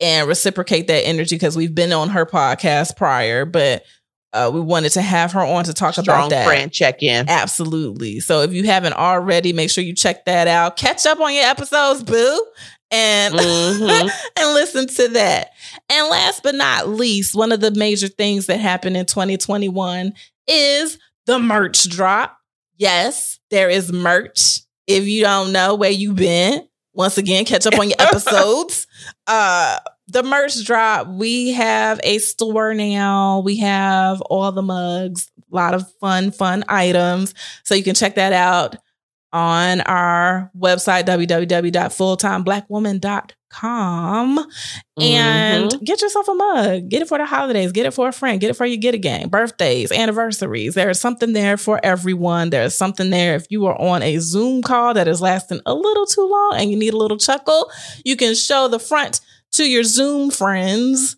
and reciprocate that energy because we've been on her podcast prior, but uh, we wanted to have her on to talk Strong about that. friend check in. Absolutely. So if you haven't already, make sure you check that out. Catch up on your episodes, boo, and Mhm. and listen to that. And last but not least, one of the major things that happened in 2021 is the merch drop. Yes, there is merch. If you don't know where you've been, once again, catch up on your episodes. Uh the merch drop. We have a store now. We have all the mugs, a lot of fun, fun items. So you can check that out on our website, www.fulltimeblackwoman.com. And Mhm. get yourself a mug. Get it for the holidays. Get it for a friend. Get it for your get a game, birthdays, anniversaries. There is something there for everyone. There's something there. If you are on a Zoom call that is lasting a little too long and you need a little chuckle, you can show the front to your Zoom friends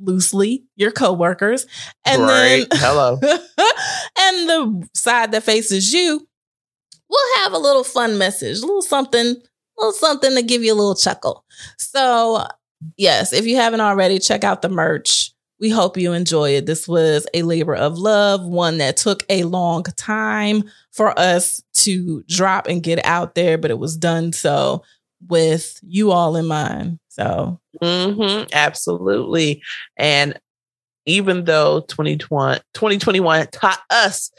loosely, your coworkers, and right. then Hello. and the side that faces you we'll have a little fun message, a little something, little something to give you a little chuckle. So, yes, if you haven't already, check out the merch. We hope you enjoy it. This was a labor of love, one that took a long time for us to drop and get out there, but it was done so with you all in mind. So, hmm absolutely. And even though 2020, 2021 taught us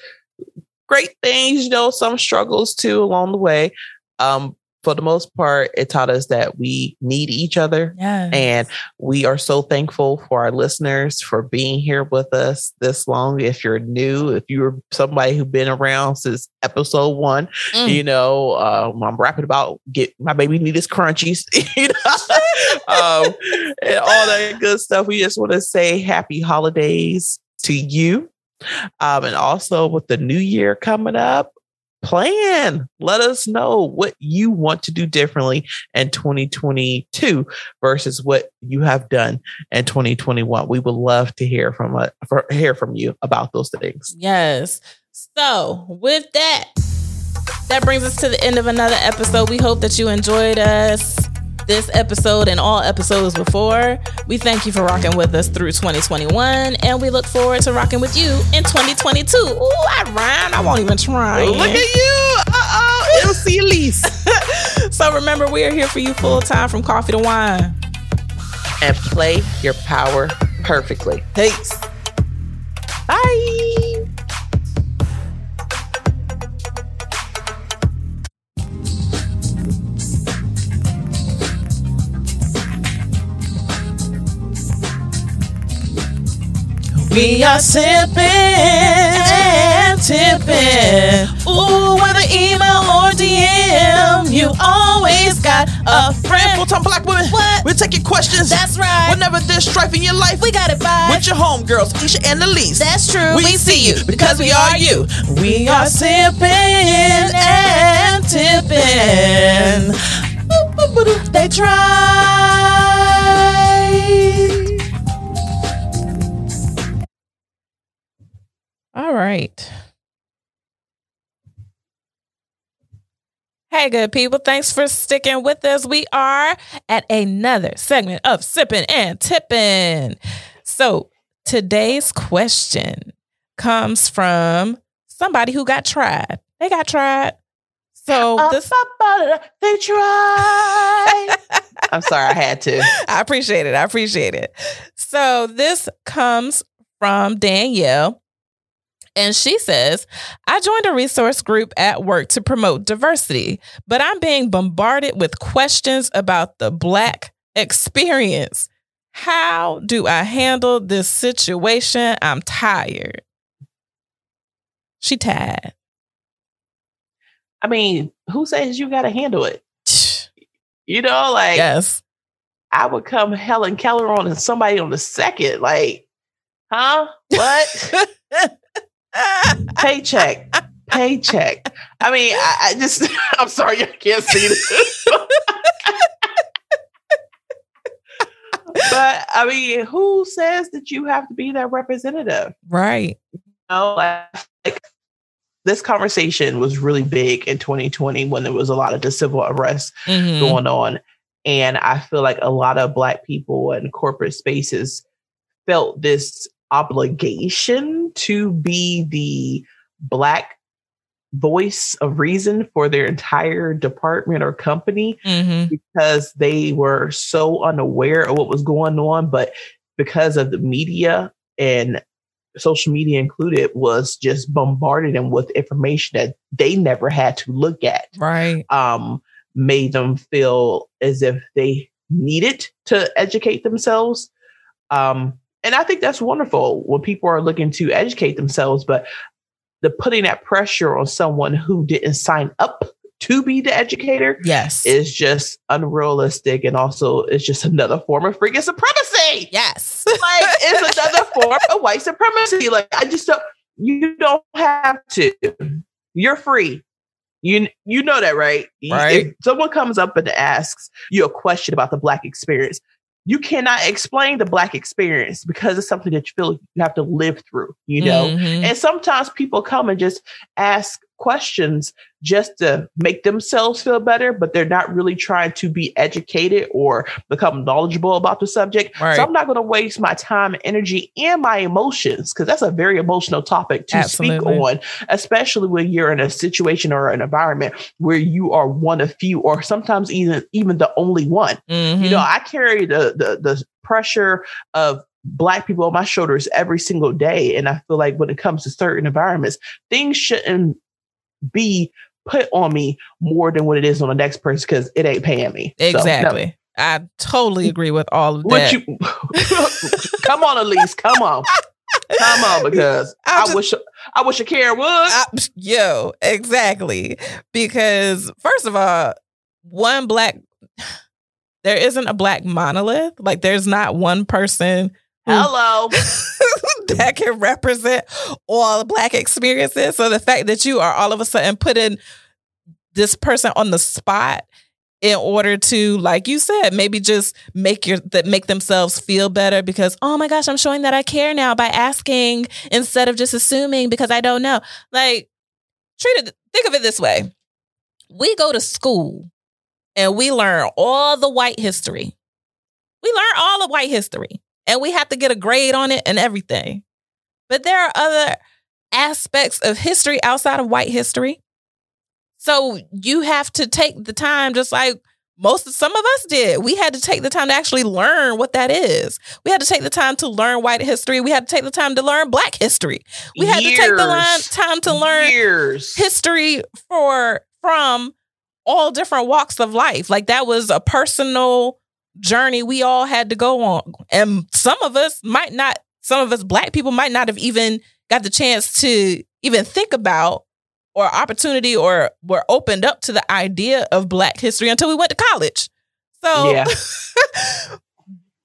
great things, you know, some struggles too along the way. Um, for the most part, it taught us that we need each other. yeah. And we are so thankful for our listeners for being here with us this long. If you're new, if you're somebody who's been around since episode one, Mm. you know, um, I'm rapping about get my baby need his crunchies, you know, um, and all that good stuff. We just want to say happy holidays to you. Um, and also with the new year coming up, plan. Let us know what you want to do differently in 2022 versus what you have done in 2021. We would love to hear from uh, for, hear from you about those things. Yes. So, with that, that brings us to the end of another episode. We hope that you enjoyed us this episode and all episodes before. We thank you for rocking with us through 2021, and we look forward to rocking with you in 2022. Ooh, I rhymed. I won't even try. Look at you. Uh oh. See Elise. so remember, we are here for you full time from coffee to wine. and play your power perfectly. Thanks. Bye. We are sipping and tipping. Ooh, whether email or DM, you always got a friend. Full time black women. What? We're taking questions. That's right. Whenever there's strife in your life, We got it by. with your homegirls, Isha and Elise. That's true. We, see you because we are you. We are sipping and tipping. They try. All right. Hey, good people. Thanks for sticking with us. We are at another segment of Sipping and Tipping. So, today's question comes from somebody who got tried. They got tried. So, uh, this they tried. I'm sorry, I had to. I appreciate it. I appreciate it. So this comes from Danielle. And she says, I joined a resource group at work to promote diversity, but I'm being bombarded with questions about the Black experience. How do I handle this situation? I'm tired. She tired. I mean, who says you got to handle it? You know, like Yes. I would come Helen Keller on and somebody on the second, like, huh? What? paycheck, paycheck. I mean, I, I just, I'm sorry, I can't see this. but I mean, who says that you have to be that representative? right. You know, like this conversation was really big in 2020 when there was a lot of the civil unrest Mhm. going on. And I feel like a lot of Black people in corporate spaces felt this obligation to be the Black voice of reason for their entire department or company Mhm. because they were so unaware of what was going on. But because of the media and social media included, was just bombarded them with information that they never had to look at Right. um, made them feel as if they needed to educate themselves. Um, and I think that's wonderful when people are looking to educate themselves, but the putting that pressure on someone who didn't sign up to be the educator Yes. is just unrealistic and also it's just another form of freaking supremacy. yes. Like it's another form of white supremacy. Like I just don't you don't have to. You're free. You you know that, right? Right. If someone comes up and asks you a question about the black experience, you cannot explain the black experience because it's something that you feel you have to live through, you know? Mhm. And sometimes people come and just ask questions just to make themselves feel better, but they're not really trying to be educated or become knowledgeable about the subject. Right. So I'm not going to waste my time, energy, and my emotions because that's a very emotional topic to Absolutely. speak on, especially when you're in a situation or an environment where you are one of few or sometimes even even the only one. Mhm. You know, I carry the the the pressure of black people on my shoulders every single day. And I feel like when it comes to certain environments, things shouldn't be put on me more than what it is on the next person because it ain't paying me. So, no. Exactly. I totally agree with all of that. you come on, Elise, come on. Come on, because I'm I wish I wish a care would. I- yo, exactly. Because first of all, one black there isn't a black monolith. Like there's not one person Hello. that can represent all black experiences. So the fact that you are all of a sudden putting this person on the spot in order to, like you said, maybe just make your that make themselves feel better because oh my gosh, I'm showing that I care now by asking instead of just assuming because I don't know. Like treat it think of it this way. We go to school and we learn all the white history. We learn all of white history and we have to get a grade on it and everything. But there are other aspects of history outside of white history. So you have to take the time, just like most of some of us did. We had to take the time to actually learn what that is. We had to take the time to learn white history. We had to take the time to learn black history. We had to take the line, time to learn years. history for from all different walks of life. Like that was a personal journey we all had to go on. And some of us might not some of us black people might not have even got the chance to even think about or opportunity or were opened up to the idea of black history until we went to college. So Yeah.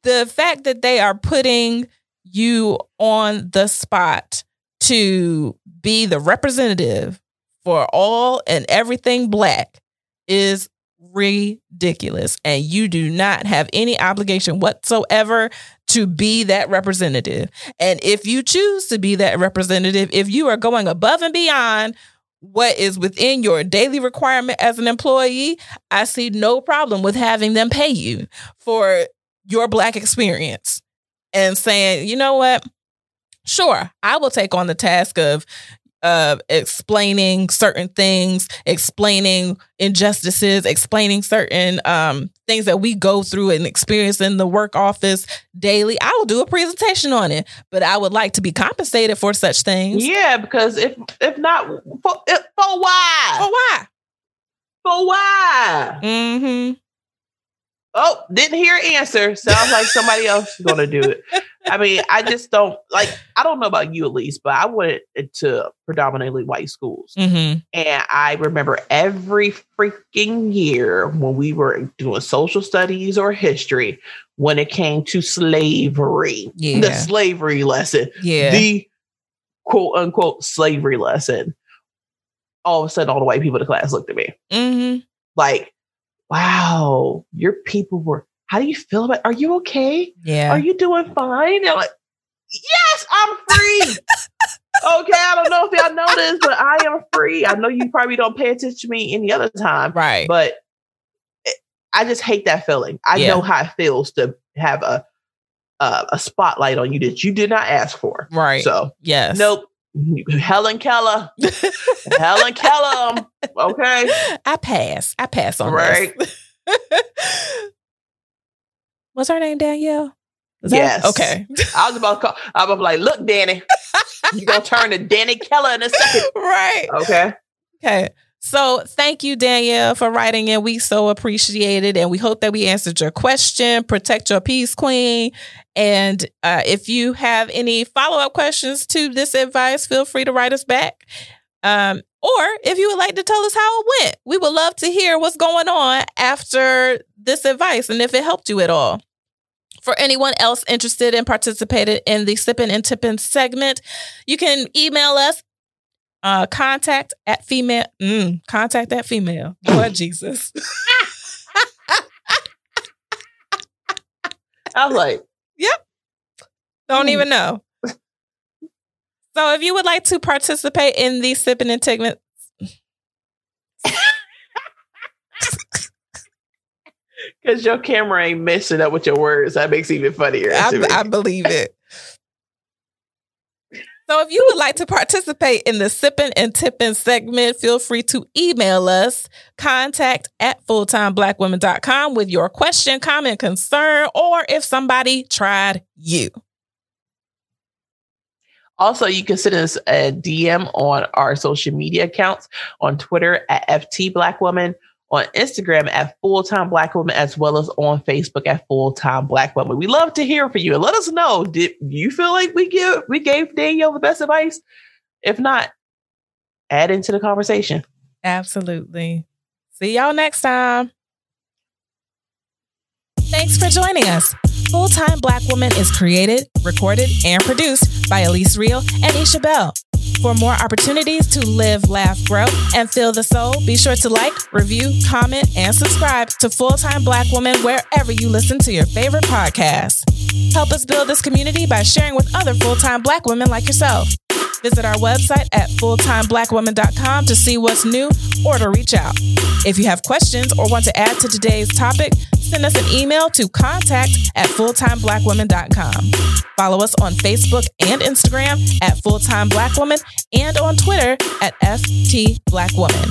the fact that they are putting you on the spot to be the representative for all and everything black is ridiculous and you do not have any obligation whatsoever to be that representative and if you choose to be that representative if you are going above and beyond what is within your daily requirement as an employee i see no problem with having them pay you for your black experience and saying, you know what? Sure, I will take on the task of uh, explaining certain things, explaining injustices, explaining certain um, things that we go through and experience in the work office daily. I will do a presentation on it, but I would like to be compensated for such things. Yeah, because if if not for, if, for why? Oh, why? For why? Mm-hmm. Oh, didn't hear answer. Sounds like somebody else is gonna do it. I mean, I just don't like. I don't know about you, at least, but I went to predominantly white schools, Mm-hmm. and I remember every freaking year when we were doing social studies or history, when it came to slavery, the slavery lesson, Yeah. the quote unquote slavery lesson. All of a sudden, all the white people in the class looked at me mm-hmm. like, wow, your people were, how do you feel about, are you okay? Yeah. Are you doing fine? They're like, yes, I'm free. okay, I don't know if y'all know this, but I am free. I know you probably don't pay attention to me any other time, right. but it- I just hate that feeling. I Yeah. know how it feels to have a, a a spotlight on you that you did not ask for. right. So, yes. nope. Helen Keller, Helen Keller. Um, okay. I pass. I pass on Right. this. What's her name, Danielle? Is that- Yes. Okay. I was about to call. I was like, look, Danny, you're gonna turn to Danny Keller in a second. right. Okay. Okay. So thank you, Danielle, for writing in. We so appreciate it. And we hope that we answered your question. Protect your peace, Queen. And uh, if you have any follow up questions to this advice, feel free to write us back. Um, or if you would like to tell us how it went, we would love to hear what's going on after this advice and if it helped you at all. For anyone else interested in participating in the Sippin' and Tippin' segment, you can email us uh contact at female mm, contact at female lord jesus I was like, yep. don't Hmm. even know so if you would like to participate in the sipping and segment because your camera ain't messing up with your words. That makes it even funnier. I, I believe it so if you would like to participate in the sipping and tipping segment feel free to email us contact at fulltimeblackwomen.com with your question comment concern or if somebody tried you. Also, you can send us a DM on our social media accounts on Twitter at FT Black Woman, on Instagram at Full Time Black Woman, as well as on Facebook at Full Time Black Woman. We love to hear from you and let us know. Did you feel like we give we gave Danielle the best advice? If not, add into the conversation. Absolutely. See y'all next time. Thanks for joining us. Full Time Black Woman is created, recorded, and produced by Elise Real and Isha Bell. For more opportunities to live, laugh, grow, and feel the soul, be sure to like, review, comment, and subscribe to Full Time Black Woman wherever you listen to your favorite podcasts. Help us build this community by sharing with other full time Black women like yourself. Visit our website at fulltimeblackwoman.com to see what's new or to reach out. If you have questions or want to add to today's topic, send us an email to contact at fulltimeblackwoman.com. Follow us on Facebook and Instagram at Fulltime Black Woman and on Twitter at FT Black Woman.